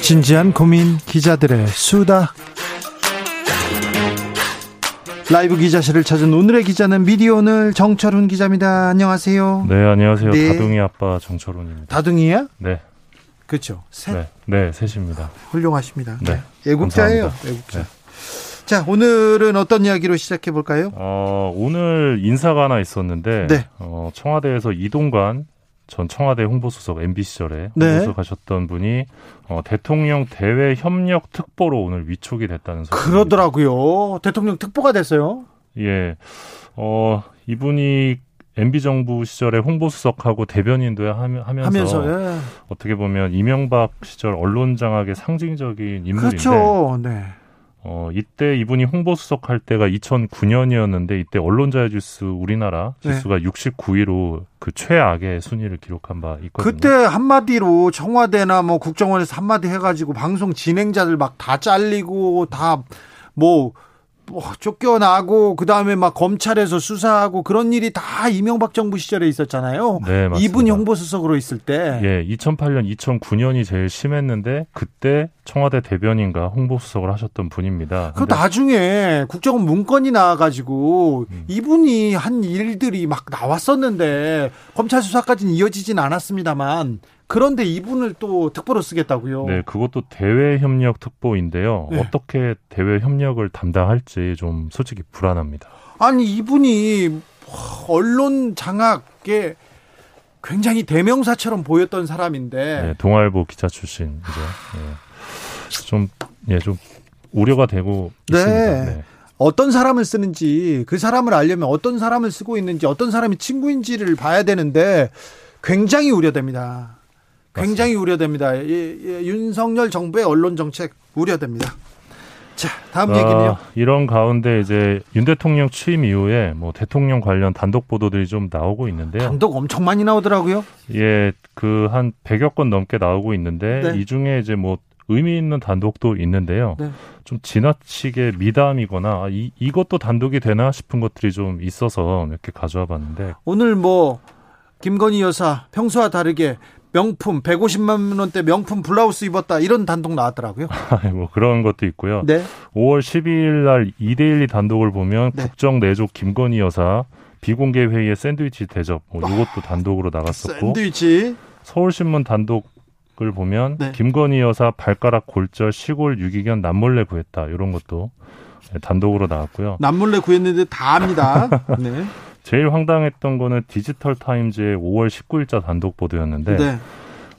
진지한 고민 기자들의 수다 라이브 기자실을 찾은 오늘의 기자는 미디어 오늘 정철훈 기자입니다. 안녕하세요. 네, 안녕하세요. 네. 다둥이 아빠 정철훈입니다. 다둥이야? 네. 그렇죠. 셋. 네, 네 셋입니다. 훌륭하십니다. 네. 애국자예요. 애국자. 네. 자, 오늘은 어떤 이야기로 시작해 볼까요? 어, 오늘 인사가 하나 있었는데 네. 어, 청와대에서 이동관 전 청와대 홍보수석 MB 시절에 네. 홍보수 가셨던 분이 어, 대통령 대외 협력 특보로 오늘 위촉이 됐다는 소리. 그러더라고요. 대통령 특보가 됐어요. 예. 어, 이분이 MB 정부 시절에 홍보수석하고 대변인도 하면서, 하면서 예. 어떻게 보면 이명박 시절 언론 장악의 상징적인 인물인데 그렇죠. 네. 어, 이때 이분이 홍보수석 할 때가 2009년이었는데 이때 언론자유 지수 우리나라 네. 지수가 네. 69위로 그 최악의 순위를 기록한 바 있거든요. 그때 한마디로 청와대나 뭐 국정원에서 한마디 해가지고 방송 진행자들 막 다 잘리고 다 뭐 뭐 쫓겨나고 그다음에 막 검찰에서 수사하고 그런 일이 다 이명박 정부 시절에 있었잖아요. 네, 맞습니다. 이분이 홍보수석으로 있을 때. 예, 2008년, 2009년이 제일 심했는데 그때 청와대 대변인과 홍보수석을 하셨던 분입니다. 그 나중에 국정원 문건이 나와가지고 음. 이분이 한 일들이 막 나왔었는데 검찰 수사까지는 이어지진 않았습니다만 그런데 이분을 또 특보로 쓰겠다고요? 네, 그것도 대외 협력 특보인데요. 네. 어떻게 대외 협력을 담당할지 좀 솔직히 불안합니다. 아니 이분이 언론 장악에 굉장히 대명사처럼 보였던 사람인데 네, 동아일보 기자 출신이죠. 네. 좀, 예, 좀 우려가 되고 네. 있습니다. 네. 어떤 사람을 쓰는지 그 사람을 알려면 어떤 사람을 쓰고 있는지 어떤 사람이 친구인지를 봐야 되는데 굉장히 우려됩니다. 굉장히 맞습니다. 우려됩니다. 예, 예, 윤석열 정부의 언론 정책 우려됩니다. 자, 다음 어, 얘기는요. 이런 가운데 이제 윤 대통령 취임 이후에 뭐 대통령 관련 단독 보도들이 좀 나오고 있는데요. 단독 엄청 많이 나오더라고요. 예, 그 한 100여 건 넘게 나오고 있는데 네. 이 중에 이제 뭐 의미 있는 단독도 있는데요. 네. 좀 지나치게 미담이거나 아, 이, 이것도 단독이 되나 싶은 것들이 좀 있어서 이렇게 가져와 봤는데 오늘 뭐 김건희 여사 평소와 다르게 명품 150만 원대 명품 블라우스 입었다 이런 단독 나왔더라고요. <laughs> 뭐 그런 것도 있고요. 네. 5월 12일 날 2대1 단독을 보면 네. 국정 내족 김건희 여사 비공개 회의에 샌드위치 대접 뭐 이것도 단독으로 나갔었고 샌드위치 서울신문 단독을 보면 네. 김건희 여사 발가락 골절 시골 유기견 남몰래 구했다 이런 것도 단독으로 나왔고요. 남몰래 구했는데 다 합니다. <laughs> 네. 제일 황당했던 거는 디지털 타임즈의 5월 19일자 단독 보도였는데 네.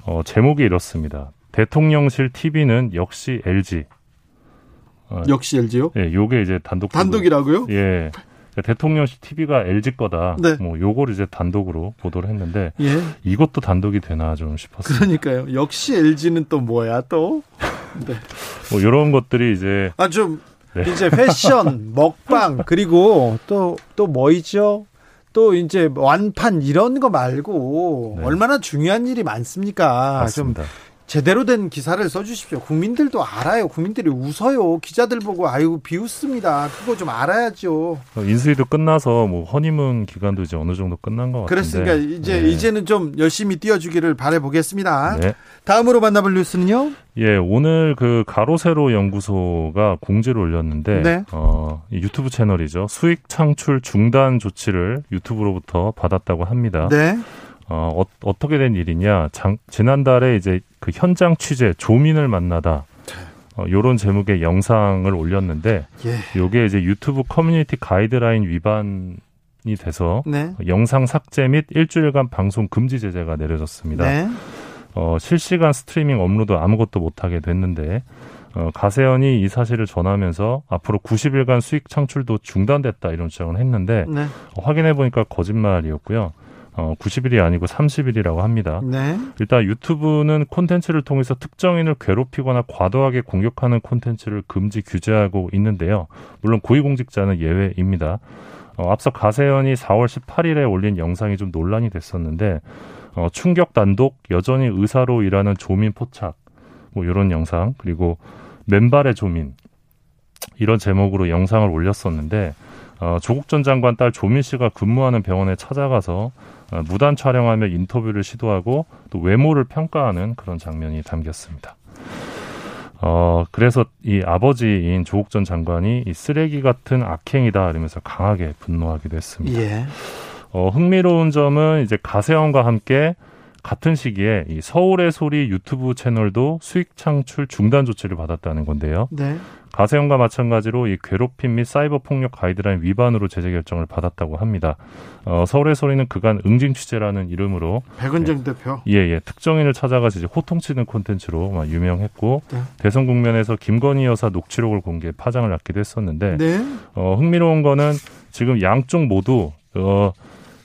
어, 제목이 이렇습니다. 대통령실 TV는 역시 LG. 어, 역시 LG요? 예, 요게 이제 단독 단독이라고요? 예. 그러니까 대통령실 TV가 LG 거다. 네. 뭐 요걸 이제 단독으로 보도를 했는데 예. 이것도 단독이 되나 좀 싶었어요. 그러니까요. 역시 LG는 또 뭐야 또? 네. 뭐 이런 것들이 이제 아좀 네. 이제 패션, <laughs> 먹방 그리고 또 또 뭐 있죠? 또 이제 완판 이런 거 말고 네. 얼마나 중요한 일이 많습니까? 맞습니다. 좀 제대로 된 기사를 써주십시오. 국민들도 알아요. 국민들이 웃어요. 기자들 보고 아유 비웃습니다. 그거 좀 알아야죠. 어, 인수위도 끝나서 뭐 허니문 기간도 이제 어느 정도 끝난 것 같은데. 그렇습니까? 이제 네. 이제는 좀 열심히 뛰어주기를 바래보겠습니다. 네. 다음으로 만나볼 뉴스는요. 예, 오늘 그 가로세로 연구소가 공지를 올렸는데 네. 어, 유튜브 채널이죠. 수익 창출 중단 조치를 유튜브로부터 받았다고 합니다. 네. 어, 어 떻게된 일이냐? 장, 지난달에 이제 그 현장 취재 조민을 만나다 어, 요런 제목의 영상을 올렸는데 예. 요게 이제 유튜브 커뮤니티 가이드라인 위반 이 돼서 네. 영상 삭제 및 일주일간 방송 금지 제재가 내려졌습니다. 네. 어, 실시간 스트리밍 업로드 아무것도 못하게 됐는데 어, 가세현이 이 사실을 전하면서 앞으로 90일간 수익 창출도 중단됐다 이런 주장을 했는데 네. 어, 확인해 보니까 거짓말이었고요. 어, 90일이 아니고 30일이라고 합니다. 네. 일단 유튜브는 콘텐츠를 통해서 특정인을 괴롭히거나 과도하게 공격하는 콘텐츠를 금지 규제하고 있는데요. 물론 고위공직자는 예외입니다. 어, 앞서 가세현이 4월 18일에 올린 영상이 좀 논란이 됐었는데 어, 충격 단독 여전히 의사로 일하는 조민 포착 뭐 이런 영상 그리고 맨발의 조민 이런 제목으로 영상을 올렸었는데 어, 조국 전 장관 딸 조민 씨가 근무하는 병원에 찾아가서 어, 무단 촬영하며 인터뷰를 시도하고 또 외모를 평가하는 그런 장면이 담겼습니다. 어, 그래서 이 아버지인 조국 전 장관이 이 쓰레기 같은 악행이다 이러면서 강하게 분노하기도 했습니다. 예. 어, 흥미로운 점은 이제 가세현과 함께 같은 시기에 이 서울의 소리 유튜브 채널도 수익 창출 중단 조치를 받았다는 건데요. 네. 가세현과 마찬가지로 이 괴롭힘 및 사이버 폭력 가이드라인 위반으로 제재 결정을 받았다고 합니다. 어, 서울의 소리는 그간 응징 취재라는 이름으로 백은정 예, 대표 예예 예, 특정인을 찾아가서 이제 호통치는 콘텐츠로 막 유명했고 네. 대선 국면에서 김건희 여사 녹취록을 공개 파장을 낳기도 했었는데 네. 어, 흥미로운 거는 지금 양쪽 모두 어,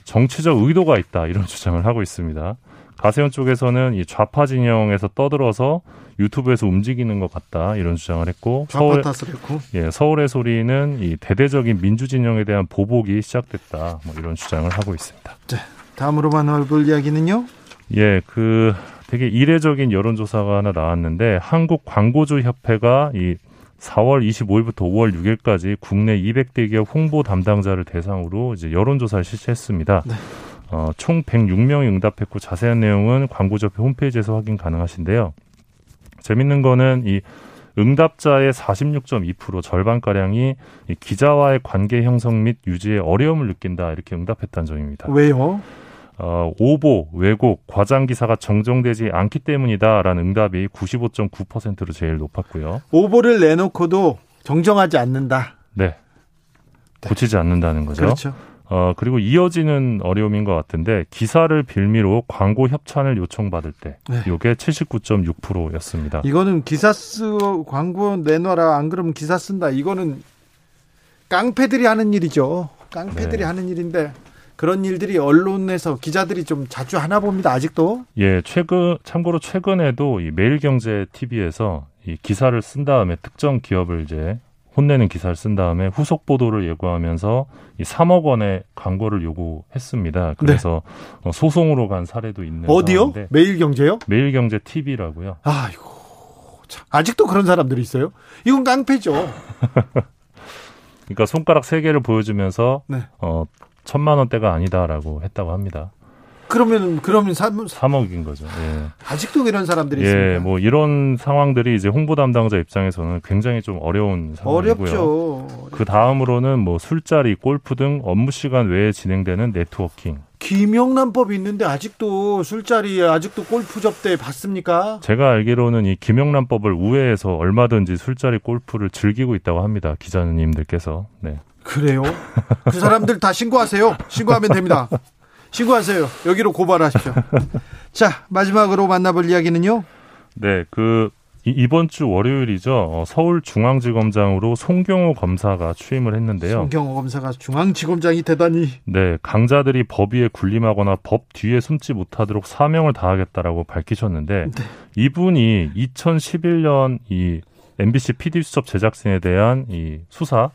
정치적 의도가 있다 이런 <laughs> 주장을 하고 있습니다. 가세현 쪽에서는 이 좌파 진영에서 떠들어서 유튜브에서 움직이는 것 같다 이런 주장을 했고 서울 했고. 예 서울의 소리는 이 대대적인 민주 진영에 대한 보복이 시작됐다 뭐 이런 주장을 하고 있습니다. 네, 다음으로 만나볼 이야기는요? 예, 그 되게 이례적인 여론조사가 하나 나왔는데 한국 광고주 협회가 이 4월 25일부터 5월 6일까지 국내 200대 기업 홍보 담당자를 대상으로 이제 여론조사를 실시했습니다. 네. 어, 총 106명이 응답했고 자세한 내용은 광고협회 홈페이지에서 확인 가능하신데요. 재밌는 거는 이 응답자의 46.2% 절반가량이 기자와의 관계 형성 및 유지에 어려움을 느낀다 이렇게 응답했다는 점입니다. 왜요? 어, 오보, 왜곡, 과장 기사가 정정되지 않기 때문이다라는 응답이 95.9%로 제일 높았고요. 오보를 내놓고도 정정하지 않는다. 네. 고치지 않는다는 거죠. 그렇죠. 어, 그리고 이어지는 어려움인 것 같은데 기사를 빌미로 광고 협찬을 요청받을 때 네. 이게 79.6%였습니다. 이거는 기사 쓰 광고 내놔라 안 그러면 기사 쓴다. 이거는 깡패들이 하는 일이죠. 깡패들이 네. 하는 일인데 그런 일들이 언론에서 기자들이 좀 자주 하나 봅니다. 아직도. 예, 최근 참고로 최근에도 이 매일경제 TV에서 이 기사를 쓴 다음에 특정 기업을 이제 혼내는 기사를 쓴 다음에 후속 보도를 예고하면서 이 3억 원의 광고를 요구했습니다. 그래서 네. 소송으로 간 사례도 있는 어디요? 매일경제요? 매일경제 TV라고요. 아이고 참. 아직도 그런 사람들이 있어요? 이건 깡패죠. <laughs> 그러니까 손가락 세 개를 보여주면서 네. 어 천만 원대가 아니다라고 했다고 합니다. 그러면 그러면 3, 3억인 거죠. 예. 아직도 이런 사람들이 예, 있습니다. 뭐 이런 상황들이 이제 홍보 담당자 입장에서는 굉장히 좀 어려운 상황이고요. 어렵죠. 그 다음으로는 뭐 술자리, 골프 등 업무 시간 외에 진행되는 네트워킹. 김영란법이 있는데 아직도 술자리, 아직도 골프 접대 받습니까? 제가 알기로는 이 김영란법을 우회해서 얼마든지 술자리, 골프를 즐기고 있다고 합니다. 기자님들께서. 네. 그래요? 그 사람들 다 신고하세요. 신고하면 됩니다. <laughs> 신고하세요. 여기로 고발하십시오. <laughs> 자, 마지막으로 만나볼 이야기는요? 네, 그 이번 주 월요일이죠. 어, 서울중앙지검장으로 송경호 검사가 취임을 했는데요. 송경호 검사가 중앙지검장이 되다니. 네, 강자들이 법 위에 군림하거나 법 뒤에 숨지 못하도록 사명을 다하겠다라고 밝히셨는데 네. 이분이 2011년 이 MBC PD 수첩 제작진에 대한 이 수사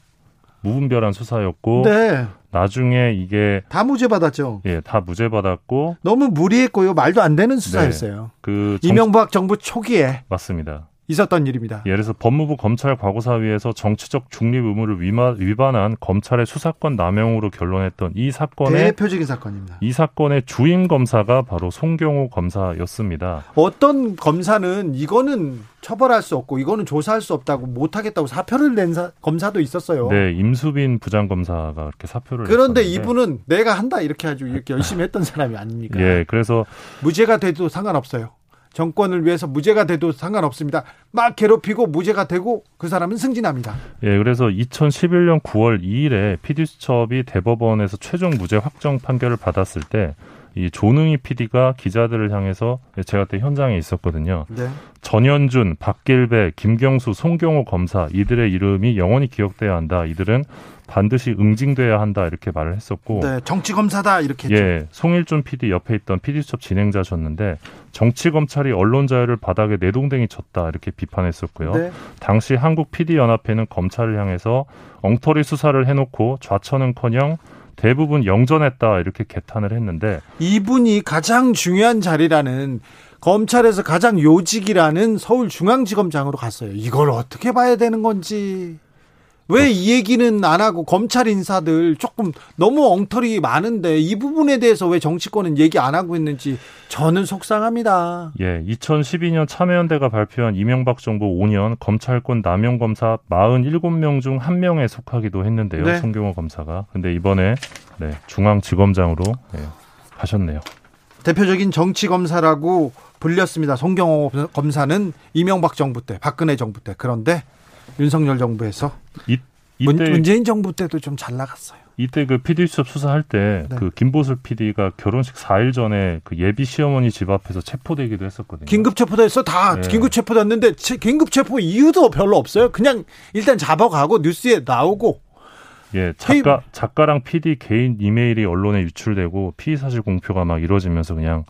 무분별한 수사였고 네. 나중에 이게 다 무죄 받았죠. 예, 다 무죄 받았고 너무 무리했고요. 말도 안 되는 수사였어요. 네. 그 정... 이명박 정부 초기에 맞습니다. 있었던 일입니다. 예, 그래서 법무부 검찰 과거사위에서 정치적 중립 의무를 위반한 검찰의 수사권 남용으로 결론했던 이 사건의 대표적인 사건입니다. 이 사건의 주임 검사가 바로 송경호 검사였습니다. 어떤 검사는 이거는 처벌할 수 없고 이거는 조사할 수 없다고 못 하겠다고 사표를 낸 사, 검사도 있었어요. 네, 임수빈 부장 검사가 그렇게 사표를 그런데 냈었는데. 이분은 내가 한다 이렇게 아주 이렇게 열심히 했던 사람이 아닙니까? 예, 그래서 무죄가 돼도 상관없어요. 정권을 위해서 무죄가 돼도 상관없습니다. 막 괴롭히고 무죄가 되고 그 사람은 승진합니다. 예, 그래서 2011년 9월 2일에 PD수첩이 대법원에서 최종 무죄 확정 판결을 받았을 때 이 조능희 PD가 기자들을 향해서 제가 그때 현장에 있었거든요. 네. 전현준, 박길배, 김경수, 송경호 검사 이들의 이름이 영원히 기억돼야 한다. 이들은 반드시 응징돼야 한다 이렇게 말을 했었고 네, 정치 검사다 이렇게 했죠. 예, 송일준 PD 옆에 있던 PD수첩 진행자셨는데 정치 검찰이 언론 자유를 바닥에 내동댕이 쳤다 이렇게 비판했었고요. 네. 당시 한국 PD 연합회는 검찰을 향해서 엉터리 수사를 해놓고 좌천은커녕 대부분 영전했다 이렇게 개탄을 했는데 이분이 가장 중요한 자리라는 검찰에서 가장 요직이라는 서울중앙지검장으로 갔어요. 이걸 어떻게 봐야 되는 건지. 왜 이 얘기는 안 하고 검찰 인사들 조금 너무 엉터리 많은데 이 부분에 대해서 왜 정치권은 얘기 안 하고 있는지 저는 속상합니다. 예, 2012년 참여연대가 발표한 이명박 정부 5년 검찰권 남용 검사 47명 중 1명에 속하기도 했는데요. 네. 송경호 검사가. 근데 이번에 네, 중앙지검장으로 네, 가셨네요. 대표적인 정치 검사라고 불렸습니다. 송경호 검사는 이명박 정부 때, 박근혜 정부 때. 그런데 윤석열 정부에서 이, 이때, 문재인 정부 때도 좀 잘 나갔어요. 이때 그 PD 수첩 수사할 때그 네. 김보슬 PD가 결혼식 4일 전에 그 예비 시어머니 집 앞에서 체포되기도 했었거든요. 긴급 체포됐어. 다 네. 긴급 체포됐는데 긴급 체포 이유도 별로 없어요. 그냥 일단 잡아가고 뉴스에 나오고 예, 작가 작가랑 PD 개인 이메일이 언론에 유출되고 피의 사실 공표가 막 이루어지면서 그냥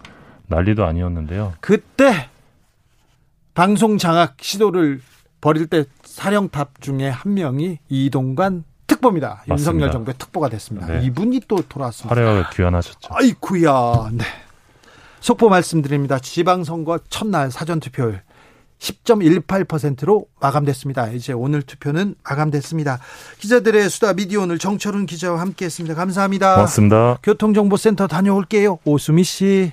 난리도 아니었는데요. 그때 방송 장악 시도를 벌일 때 사령탑 중에 한 명이 이동관 특보입니다. 맞습니다. 윤석열 정부의 특보가 됐습니다. 네. 이분이 또 돌아왔습니다. 화려하게 귀환하셨죠. 아이쿠야. 네. 속보 말씀드립니다. 지방선거 첫날 사전투표율 10.18%로 마감됐습니다. 이제 오늘 투표는 마감됐습니다. 기자들의 수다 미디어 오늘 정철운 기자와 함께했습니다. 감사합니다. 고맙습니다. 교통정보센터 다녀올게요. 오수미 씨.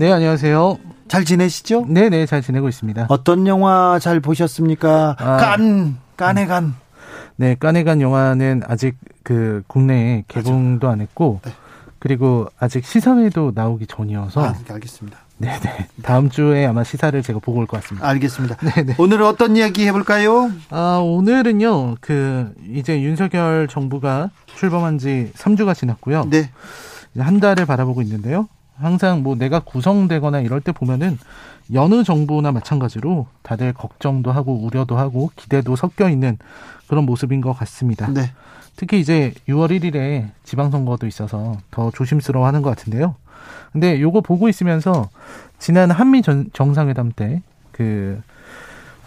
네, 안녕하세요. 잘 지내시죠? 네, 네, 잘 지내고 있습니다. 어떤 영화 잘 보셨습니까? 아, 깐, 깐의 간. 네, 깐의 간 영화는 아직 그 국내에 개봉도 안 했고 네. 그리고 아직 시사회도 나오기 전이어서 아, 네, 알겠습니다. 네, 네. 다음 주에 아마 시사를 제가 보고 올 것 같습니다. 알겠습니다. 네, 네. 오늘은 어떤 이야기 해볼까요? 아, 오늘은요, 그, 이제 윤석열 정부가 출범한 지 3주가 지났고요. 네. 한 달을 바라보고 있는데요. 항상 뭐 내가 구성되거나 이럴 때 보면은 여느 정부나 마찬가지로 다들 걱정도 하고 우려도 하고 기대도 섞여 있는 그런 모습인 것 같습니다. 네. 특히 이제 6월 1일에 지방선거도 있어서 더 조심스러워 하는 것 같은데요. 근데 요거 보고 있으면서 지난 한미 전, 정상회담 때 그,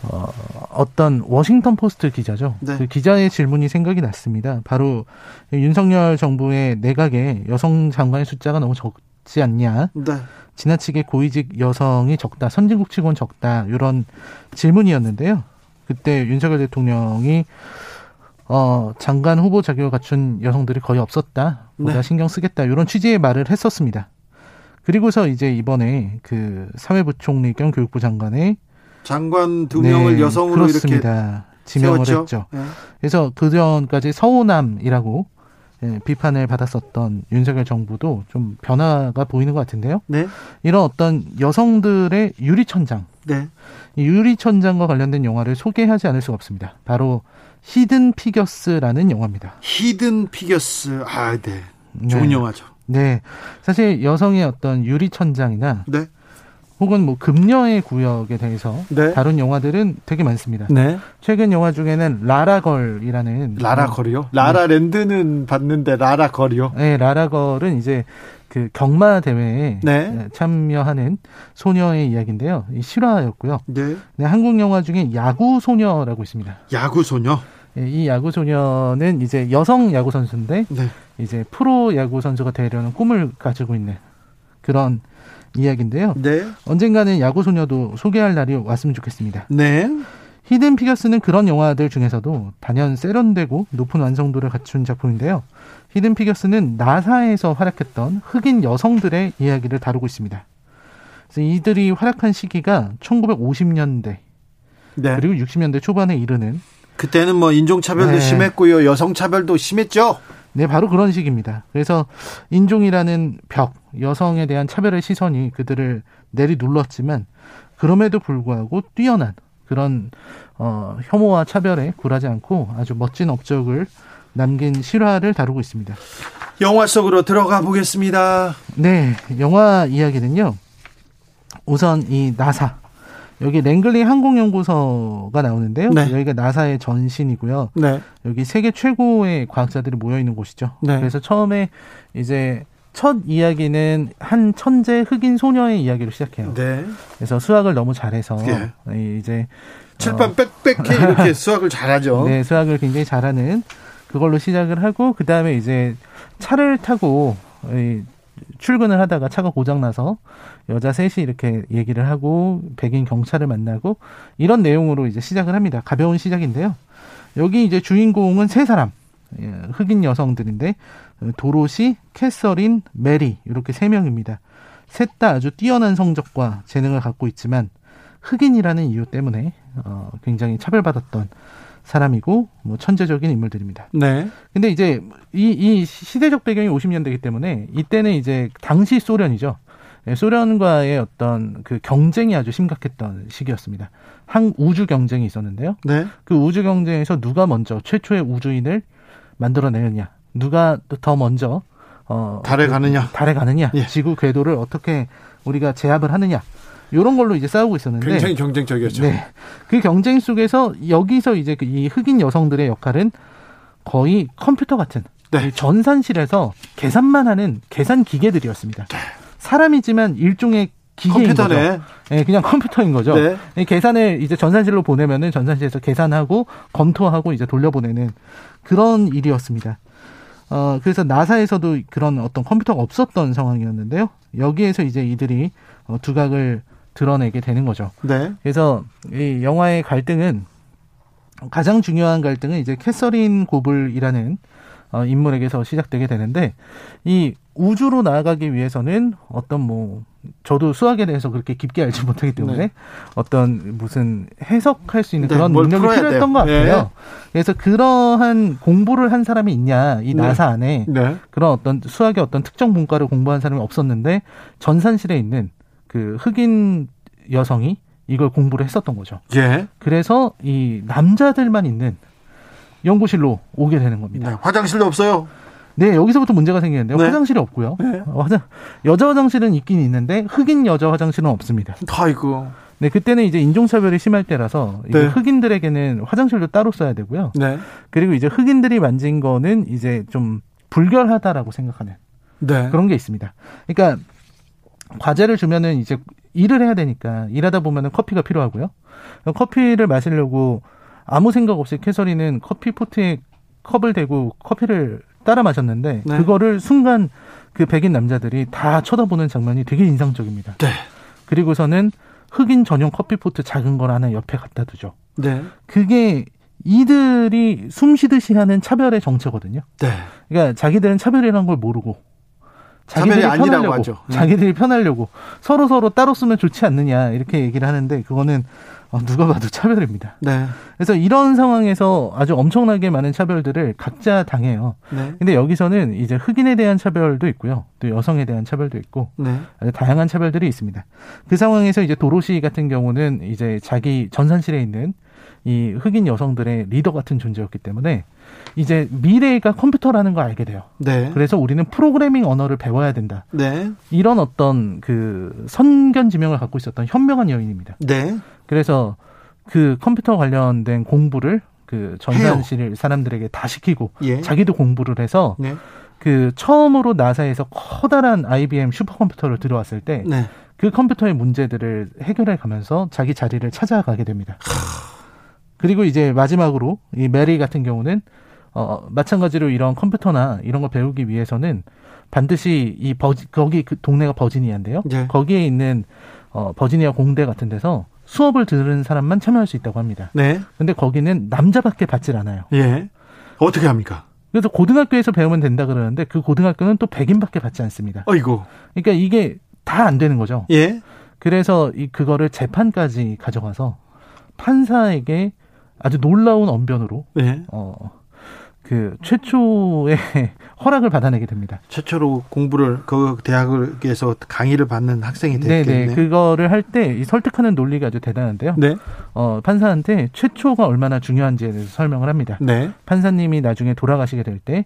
어, 어떤 워싱턴 포스트 기자죠. 네. 그 기자의 질문이 생각이 났습니다. 바로 윤석열 정부의 내각에 여성 장관의 숫자가 너무 적 지 않냐. 네. 지나치게 고위직 여성이 적다, 선진국 치고는 적다, 이런 질문이었는데요. 그때 윤석열 대통령이 어, 장관 후보 자격을 갖춘 여성들이 거의 없었다. 보다 네. 신경 쓰겠다. 이런 취지의 말을 했었습니다. 그리고서 이제 이번에 그 사회부 총리 겸 교육부 장관의 장관 두 명을 네, 여성으로 그렇습니다. 이렇게 지명을 세웠죠. 했죠. 네. 그래서 그 전까지 서우남이라고 예, 비판을 받았었던 윤석열 정부도 좀 변화가 보이는 것 같은데요. 네. 이런 어떤 여성들의 유리천장, 네. 이 유리천장과 관련된 영화를 소개하지 않을 수가 없습니다. 바로 히든 피겨스라는 영화입니다. 히든 피겨스, 아, 네, 좋은 네. 영화죠. 네, 사실 여성의 어떤 유리천장이나 네. 혹은 뭐 금녀의 구역에 대해서 네. 다룬 영화들은 되게 많습니다. 네. 최근 영화 중에는 라라걸이라는 라라걸이요? 어, 라라랜드는 네. 봤는데 라라걸이요? 네, 라라걸은 이제 그 경마 대회에 네. 참여하는 소녀의 이야기인데요. 이 실화였고요. 네. 네. 한국 영화 중에 야구 소녀라고 있습니다. 야구 소녀? 네, 이 야구 소녀는 이제 여성 야구 선수인데 네. 이제 프로 야구 선수가 되려는 꿈을 가지고 있는 그런 이야기인데요. 네. 언젠가는 야구 소녀도 소개할 날이 왔으면 좋겠습니다. 네. 히든 피겨스는 그런 영화들 중에서도 단연 세련되고 높은 완성도를 갖춘 작품인데요. 히든 피겨스는 나사에서 활약했던 흑인 여성들의 이야기를 다루고 있습니다. 이들이 활약한 시기가 1950년대 네. 그리고 60년대 초반에 이르는 그때는 뭐 인종차별도 네. 심했고요. 여성차별도 심했죠. 네, 바로 그런 식입니다. 그래서 인종이라는 벽, 여성에 대한 차별의 시선이 그들을 내리 눌렀지만 그럼에도 불구하고 뛰어난 그런 어, 혐오와 차별에 굴하지 않고 아주 멋진 업적을 남긴 실화를 다루고 있습니다. 영화 속으로 들어가 보겠습니다. 네, 영화 이야기는요. 우선 이 나사 여기 랭글리 항공연구소가 나오는데요. 네. 여기가 나사의 전신이고요. 네. 여기 세계 최고의 과학자들이 모여 있는 곳이죠. 네. 그래서 처음에 이제 첫 이야기는 한 천재 흑인 소녀의 이야기로 시작해요. 네. 그래서 수학을 너무 잘해서 네. 이제 칠판 빽빽해 이렇게 <laughs> 수학을 잘하죠. 네, 수학을 굉장히 잘하는 그걸로 시작을 하고 그 다음에 이제 차를 타고 출근을 하다가 차가 고장 나서 여자 셋이 이렇게 얘기를 하고 백인 경찰을 만나고 이런 내용으로 이제 시작을 합니다. 가벼운 시작인데요. 여기 이제 주인공은 세 사람 예, 흑인 여성들인데 도로시, 캐서린, 메리 이렇게 세 명입니다. 셋 다 아주 뛰어난 성적과 재능을 갖고 있지만 흑인이라는 이유 때문에 어, 굉장히 차별받았던 사람이고 뭐 천재적인 인물들입니다. 네. 근데 이제 이, 이 시대적 배경이 50년대이기 때문에 이때는 이제 당시 소련이죠. 예, 소련과의 어떤 그 경쟁이 아주 심각했던 시기였습니다. 항 우주 경쟁이 있었는데요. 네. 그 우주 경쟁에서 누가 먼저 최초의 우주인을 만들어내느냐, 누가 더 먼저 어, 달에 가느냐, 달에 가느냐, 예. 지구 궤도를 어떻게 우리가 제압을 하느냐. 이런 걸로 이제 싸우고 있었는데 굉장히 경쟁적이었죠. 네. 그 경쟁 속에서 여기서 이제 그이 흑인 여성들의 역할은 거의 컴퓨터 같은 네. 전산실에서 계산만 하는 계산 기계들이었습니다. 네. 사람이지만 일종의 기계인 컴퓨터네. 거죠. 네, 그냥 컴퓨터인 거죠. 네. 계산을 이제 전산실로 보내면은 전산실에서 계산하고 검토하고 이제 돌려보내는 그런 일이었습니다. 어, 그래서 나사에서도 그런 어떤 컴퓨터가 없었던 상황이었는데요. 여기에서 이제 이들이 어, 두각을 드러내게 되는 거죠. 네. 그래서 이 영화의 갈등은 가장 중요한 갈등은 이제 캐서린 고블이라는 어, 인물에게서 시작되게 되는데 이 우주로 나아가기 위해서는 어떤 뭐 저도 수학에 대해서 그렇게 깊게 알지 못하기 때문에 네. 어떤 무슨 해석할 수 있는 네, 그런 능력이 필요했던 돼요. 것 같아요. 네. 그래서 그러한 공부를 한 사람이 있냐 이 네. 나사 안에 네. 그런 어떤 수학의 어떤 특정 문과를 공부한 사람이 없었는데 전산실에 있는 그 흑인 여성이 이걸 공부를 했었던 거죠. 예. 그래서 이 남자들만 있는 연구실로 오게 되는 겁니다. 네, 화장실도 없어요. 네, 여기서부터 문제가 생기는데요. 네. 화장실이 없고요. 네. 화장, 여자 화장실은 있긴 있는데 흑인 여자 화장실은 없습니다. 아이고. 네, 그때는 이제 인종차별이 심할 때라서 네. 흑인들에게는 화장실도 따로 써야 되고요. 네. 그리고 이제 흑인들이 만진 거는 이제 좀 불결하다라고 생각하는 네. 그런 게 있습니다. 그러니까 과제를 주면은 이제 일을 해야 되니까 일하다 보면은 커피가 필요하고요. 커피를 마시려고 아무 생각 없이 캐서리는 커피 포트에 컵을 대고 커피를 따라 마셨는데 네. 그거를 순간 그 백인 남자들이 다 쳐다보는 장면이 되게 인상적입니다. 네. 그리고서는 흑인 전용 커피 포트 작은 걸 하나 옆에 갖다 두죠. 네. 그게 이들이 숨 쉬듯이 하는 차별의 정체거든요. 네. 그러니까 자기들은 차별이라는 걸 모르고 자기들이 편하려고 하죠. 네. 자기들이 편하려고 서로 서로 따로 쓰면 좋지 않느냐 이렇게 얘기를 하는데 그거는 어, 누가 봐도 차별입니다. 네. 그래서 이런 상황에서 아주 엄청나게 많은 차별들을 각자 당해요. 네. 근데 여기서는 이제 흑인에 대한 차별도 있고요. 또 여성에 대한 차별도 있고 네. 아주 다양한 차별들이 있습니다. 그 상황에서 이제 도로시 같은 경우는 이제 자기 전산실에 있는 이 흑인 여성들의 리더 같은 존재였기 때문에 이제 미래가 컴퓨터라는 걸 알게 돼요. 네. 그래서 우리는 프로그래밍 언어를 배워야 된다. 네. 이런 어떤 그 선견 지명을 갖고 있었던 현명한 여인입니다. 네. 그래서 그 컴퓨터 관련된 공부를 그 전산실 사람들에게 다 시키고 예. 자기도 공부를 해서 네. 그 처음으로 나사에서 커다란 IBM 슈퍼컴퓨터를 들어왔을 때그 네. 그 컴퓨터의 문제들을 해결해 가면서 자기 자리를 찾아가게 됩니다. 그리고 이제 마지막으로 이 메리 같은 경우는 어 마찬가지로 이런 컴퓨터나 이런 걸 배우기 위해서는 반드시 이 버지 거기 그 동네가 버지니아인데요. 예. 거기에 있는 어 버지니아 공대 같은 데서 수업을 들은 사람만 참여할 수 있다고 합니다. 네. 근데 거기는 남자밖에 받질 않아요. 예. 어떻게 합니까? 그래서 고등학교에서 배우면 된다 그러는데 그 고등학교는 또 백인밖에 받지 않습니다. 어이고. 그러니까 이게 다 안 되는 거죠. 예. 그래서 이 그거를 재판까지 가져가서 판사에게 아주 놀라운 언변으로 예. 어그 최초의 <laughs> 허락을 받아내게 됩니다. 최초로 공부를 그 대학에서 강의를 받는 학생이 됐겠네. 네네. 그거를 할 때 설득하는 논리가 아주 대단한데요. 네. 어, 판사한테 최초가 얼마나 중요한지에 대해서 설명을 합니다. 네. 판사님이 나중에 돌아가시게 될 때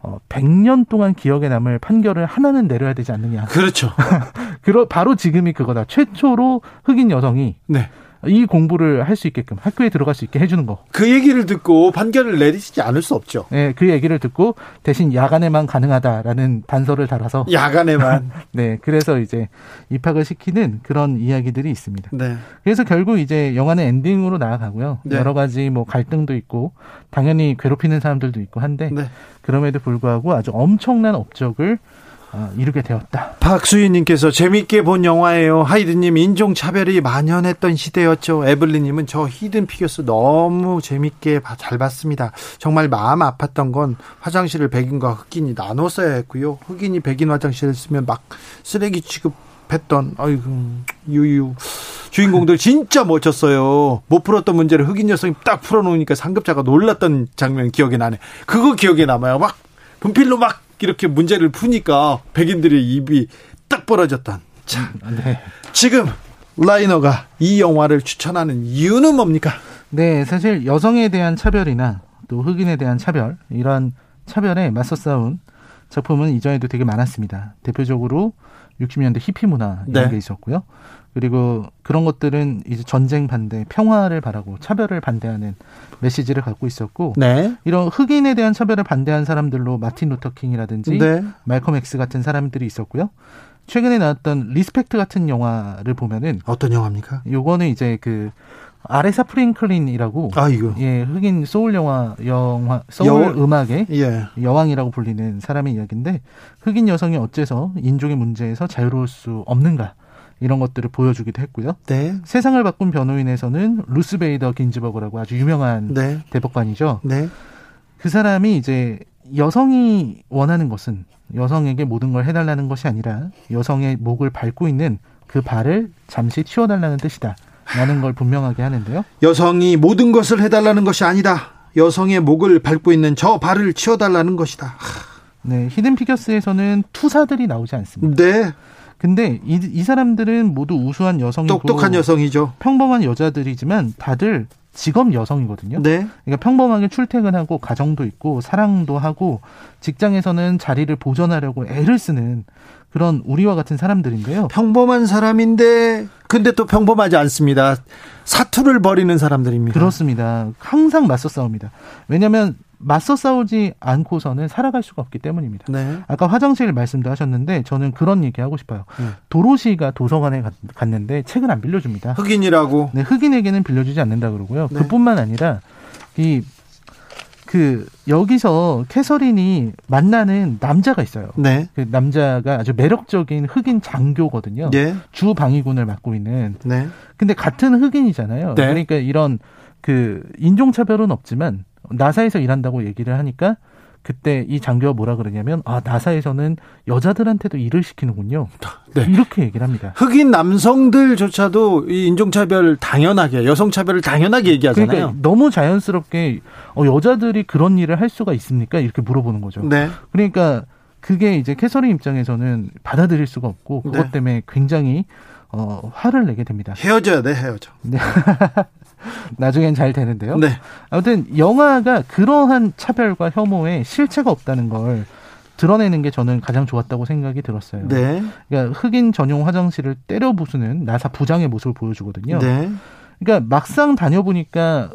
어, 100년 동안 기억에 남을 판결을 하나는 내려야 되지 않느냐. 그렇죠. <laughs> 바로 지금이 그거다. 최초로 흑인 여성이 네. 이 공부를 할 수 있게끔 학교에 들어갈 수 있게 해주는 거. 그 얘기를 듣고 판결을 내리지 않을 수 없죠. 네, 그 얘기를 듣고 대신 야간에만 가능하다라는 단서를 달아서 <laughs> 야간에만. <laughs> 네, 그래서 이제 입학을 시키는 그런 이야기들이 있습니다. 네. 그래서 결국 이제 영화는 엔딩으로 나아가고요. 네. 여러 가지 뭐 갈등도 있고 당연히 괴롭히는 사람들도 있고 한데 네. 그럼에도 불구하고 아주 엄청난 업적을 어, 이루게 되었다. 박수희님께서 재밌게 본 영화예요. 하이드님 인종차별이 만연했던 시대였죠. 에블리님은 저 히든 피겨스 너무 재밌게 잘 봤습니다. 정말 마음 아팠던 건 화장실을 백인과 흑인이 나눠 써야 했고요. 흑인이 백인 화장실을 쓰면 막 쓰레기 취급했던 아이고 유유 주인공들 진짜 멋졌어요. 못 풀었던 문제를 흑인 여성이 딱 풀어놓으니까 상급자가 놀랐던 장면 기억에 나네. 그거 기억에 남아요. 막 분필로 막 이렇게 문제를 푸니까 백인들의 입이 딱 벌어졌던. 참. 음, 네. 지금 라이너가 이 영화를 추천하는 이유는 뭡니까? 네, 사실 여성에 대한 차별이나 또 흑인에 대한 차별 이런 차별에 맞서 싸운 작품은 이전에도 되게 많았습니다. 대표적으로 60년대 히피 문화 이런 네. 게 있었고요. 그리고 그런 것들은 이제 전쟁 반대, 평화를 바라고 차별을 반대하는 메시지를 갖고 있었고 네. 이런 흑인에 대한 차별을 반대한 사람들로 마틴 루터 킹이라든지 네. 말컴 엑스 같은 사람들이 있었고요. 최근에 나왔던 리스펙트 같은 영화를 보면은 어떤 영화입니까? 요거는 이제 그 아레사 프랭클린이라고 아 이거 예 흑인 소울 영화 영화 소울 여, 음악의 예. 여왕이라고 불리는 사람의 이야기인데 흑인 여성이 어째서 인종의 문제에서 자유로울 수 없는가 이런 것들을 보여주기도 했고요. 네. 세상을 바꾼 변호인에서는 루스 베이더 긴즈버그라고 아주 유명한 네. 대법관이죠. 네. 그 사람이 이제 여성이 원하는 것은 여성에게 모든 걸 해달라는 것이 아니라 여성의 목을 밟고 있는 그 발을 잠시 치워달라는 뜻이다. 라는 걸 분명하게 하는데요. 여성이 모든 것을 해달라는 것이 아니다. 여성의 목을 밟고 있는 저 발을 치워달라는 것이다. 네, 히든 피겨스에서는 투사들이 나오지 않습니다. 네. 근데 이, 이 사람들은 모두 우수한 여성이고 똑똑한 여성이죠. 평범한 여자들이지만 다들 직업 여성이거든요. 네. 그러니까 평범하게 출퇴근하고 가정도 있고 사랑도 하고 직장에서는 자리를 보존하려고 애를 쓰는 그런 우리와 같은 사람들인데요. 평범한 사람인데 근데 또 평범하지 않습니다. 사투를 벌이는 사람들입니다. 그렇습니다. 항상 맞서 싸웁니다. 왜냐하면 맞서 싸우지 않고서는 살아갈 수가 없기 때문입니다. 네. 아까 화장실 말씀도 하셨는데 저는 그런 얘기 하고 싶어요. 네. 도로시가 도서관에 갔는데 책을 안 빌려줍니다. 흑인이라고? 네, 흑인에게는 빌려주지 않는다 그러고요. 네. 그뿐만 아니라 이 그 여기서 캐서린이 만나는 남자가 있어요. 네. 그 남자가 아주 매력적인 흑인 장교거든요. 네. 주 방위군을 맡고 있는. 네. 근데 같은 흑인이잖아요. 네. 그러니까 이런 그 인종차별은 없지만 나사에서 일한다고 얘기를 하니까 그때 이 장교가 뭐라 그러냐면 아 나사에서는 여자들한테도 일을 시키는군요. 네. 이렇게 얘기를 합니다. 흑인 남성들조차도 이 인종차별 당연하게 여성차별을 당연하게 얘기하잖아요. 그러니까 너무 자연스럽게 어, 여자들이 그런 일을 할 수가 있습니까? 이렇게 물어보는 거죠. 네. 그러니까 그게 이제 캐서린 입장에서는 받아들일 수가 없고 그것 네. 때문에 굉장히 어, 화를 내게 됩니다. 헤어져야 돼, 헤어져. 네. <laughs> 나중엔 잘 되는데요. 네. 아무튼 영화가 그러한 차별과 혐오에 실체가 없다는 걸 드러내는 게 저는 가장 좋았다고 생각이 들었어요. 네. 그러니까 흑인 전용 화장실을 때려 부수는 나사 부장의 모습을 보여주거든요. 네. 그러니까 막상 다녀보니까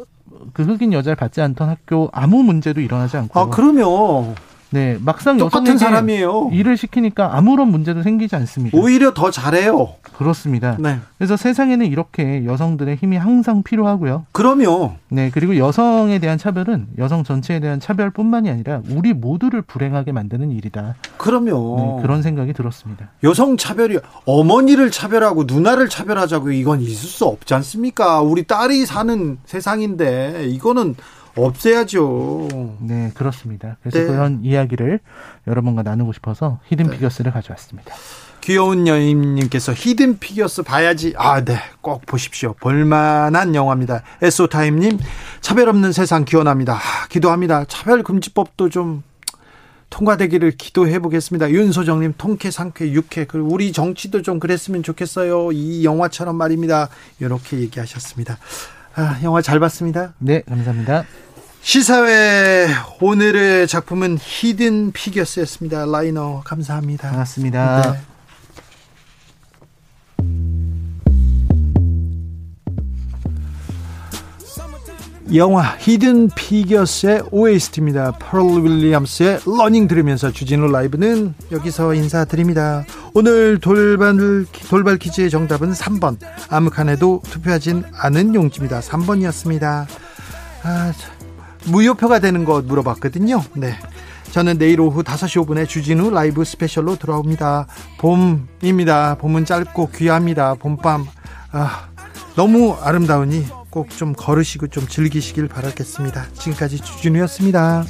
그 흑인 여자를 받지 않던 학교 아무 문제도 일어나지 않고. 아, 그러면. 네, 막상 똑같은 사람이에요. 일을 시키니까 아무런 문제도 생기지 않습니다. 오히려 더 잘해요. 그렇습니다. 네. 그래서 세상에는 이렇게 여성들의 힘이 항상 필요하고요. 그럼요. 네, 그리고 여성에 대한 차별은 여성 전체에 대한 차별뿐만이 아니라 우리 모두를 불행하게 만드는 일이다. 그럼요. 네, 그런 생각이 들었습니다. 여성 차별이 어머니를 차별하고 누나를 차별하자고 이건 있을 수 없지 않습니까? 우리 딸이 사는 세상인데 이거는 없애야죠. 네, 그렇습니다. 그래서 네. 그런 이야기를 여러분과 나누고 싶어서 히든 네. 피겨스를 가져왔습니다. 귀여운 여인님께서 히든 피겨스 봐야지. 아, 네. 꼭 보십시오. 볼만한 영화입니다. 에소타임님, 차별 없는 세상 기원합니다. 아, 기도합니다. 차별금지법도 좀 통과되기를 기도해 보겠습니다. 윤소정님, 통쾌, 상쾌, 육쾌. 그리고 우리 정치도 좀 그랬으면 좋겠어요. 이 영화처럼 말입니다. 이렇게 얘기하셨습니다. 아, 영화 잘 봤습니다. 네, 감사합니다. 시사회 오늘의 작품은 히든 피겨스였습니다. 라이너 감사합니다. 반갑습니다. 네. 영화 히든 피겨스의 OST입니다. 퍼렐 윌리엄스의 러닝 들으면서 주진우 라이브는 여기서 인사드립니다. 오늘 돌발, 돌발 퀴즈의 정답은 3번. 아무칸에도 투표하진 않은 용지입니다. 3번이었습니다. 아, 무효표가 되는 것 물어봤거든요. 네. 저는 내일 오후 5시 5분에 주진우 라이브 스페셜로 돌아옵니다. 봄입니다. 봄은 짧고 귀합니다. 봄밤. 아, 너무 아름다우니 꼭 좀 걸으시고 좀 즐기시길 바라겠습니다. 지금까지 주진우였습니다.